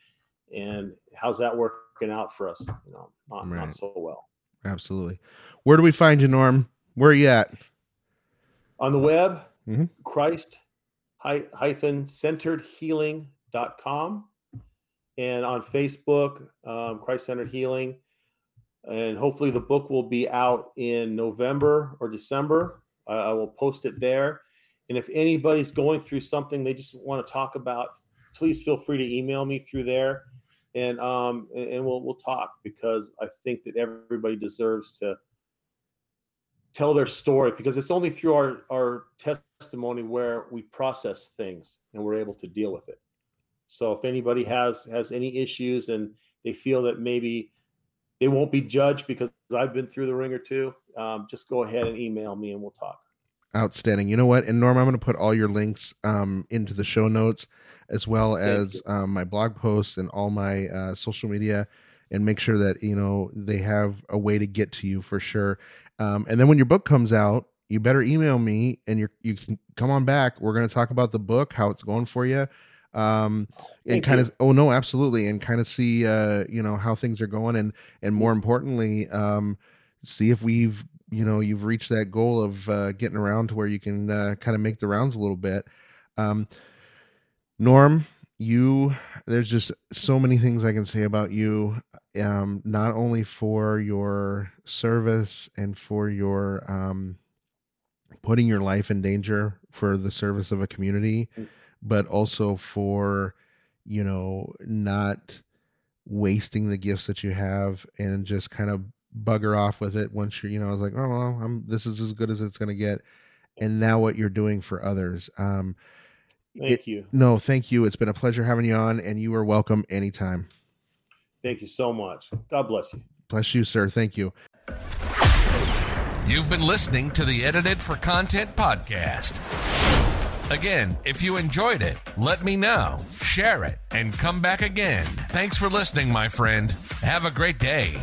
Speaker 1: and how's that working out for us you know not,
Speaker 2: Right.
Speaker 1: not so well
Speaker 2: Absolutely. Where do we find you, Norm? Where are you at?
Speaker 1: on the web
Speaker 2: Mhm.
Speaker 1: christ hy- hyphen centered healing.com and on facebook um, christ centered healing and hopefully the book will be out in november or december I, I will post it there and if anybody's going through something they just want to talk about please feel free to email me through there. And um and, we'll we'll talk because i think that everybody deserves to tell their story because it's only through our our testimony where we process things and we're able to deal with it. So if anybody has has any issues and they feel that maybe they won't be judged because i've been through the wringer too um, just go ahead and email me and we'll talk
Speaker 2: Outstanding. You know what? And Norm, I'm going to put all your links um, into the show notes as well as um, my blog posts and all my uh, social media and make sure that, you know, they have a way to get to you for sure. Um, and then when your book comes out, you better email me and you're, you can come on back. We're going to talk about the book, how it's going for you. Um, and kind of, oh no, absolutely. And kind of see, uh, you know, how things are going. And, and more importantly, um, see if we've you know you've reached that goal of uh, getting around to where you can uh, kind of make the rounds a little bit um, norm you there's just so many things i can say about you um, not only for your service and for your um, putting your life in danger for the service of a community
Speaker 1: Mm.
Speaker 2: but also for you know not wasting the gifts that you have and just kind of bugger off with it once you're you know i was like oh well i'm this is as good as it's going to get and now what you're doing for others um
Speaker 1: thank
Speaker 2: it-
Speaker 1: you
Speaker 2: no thank you it's been a pleasure having you on and you are welcome anytime
Speaker 1: thank you so much god bless you
Speaker 2: bless you sir thank you
Speaker 3: You've been listening to the Edited for Content podcast. Again, if you enjoyed it, let me know, share it, and come back again. Thanks for listening, my friend. Have a great day.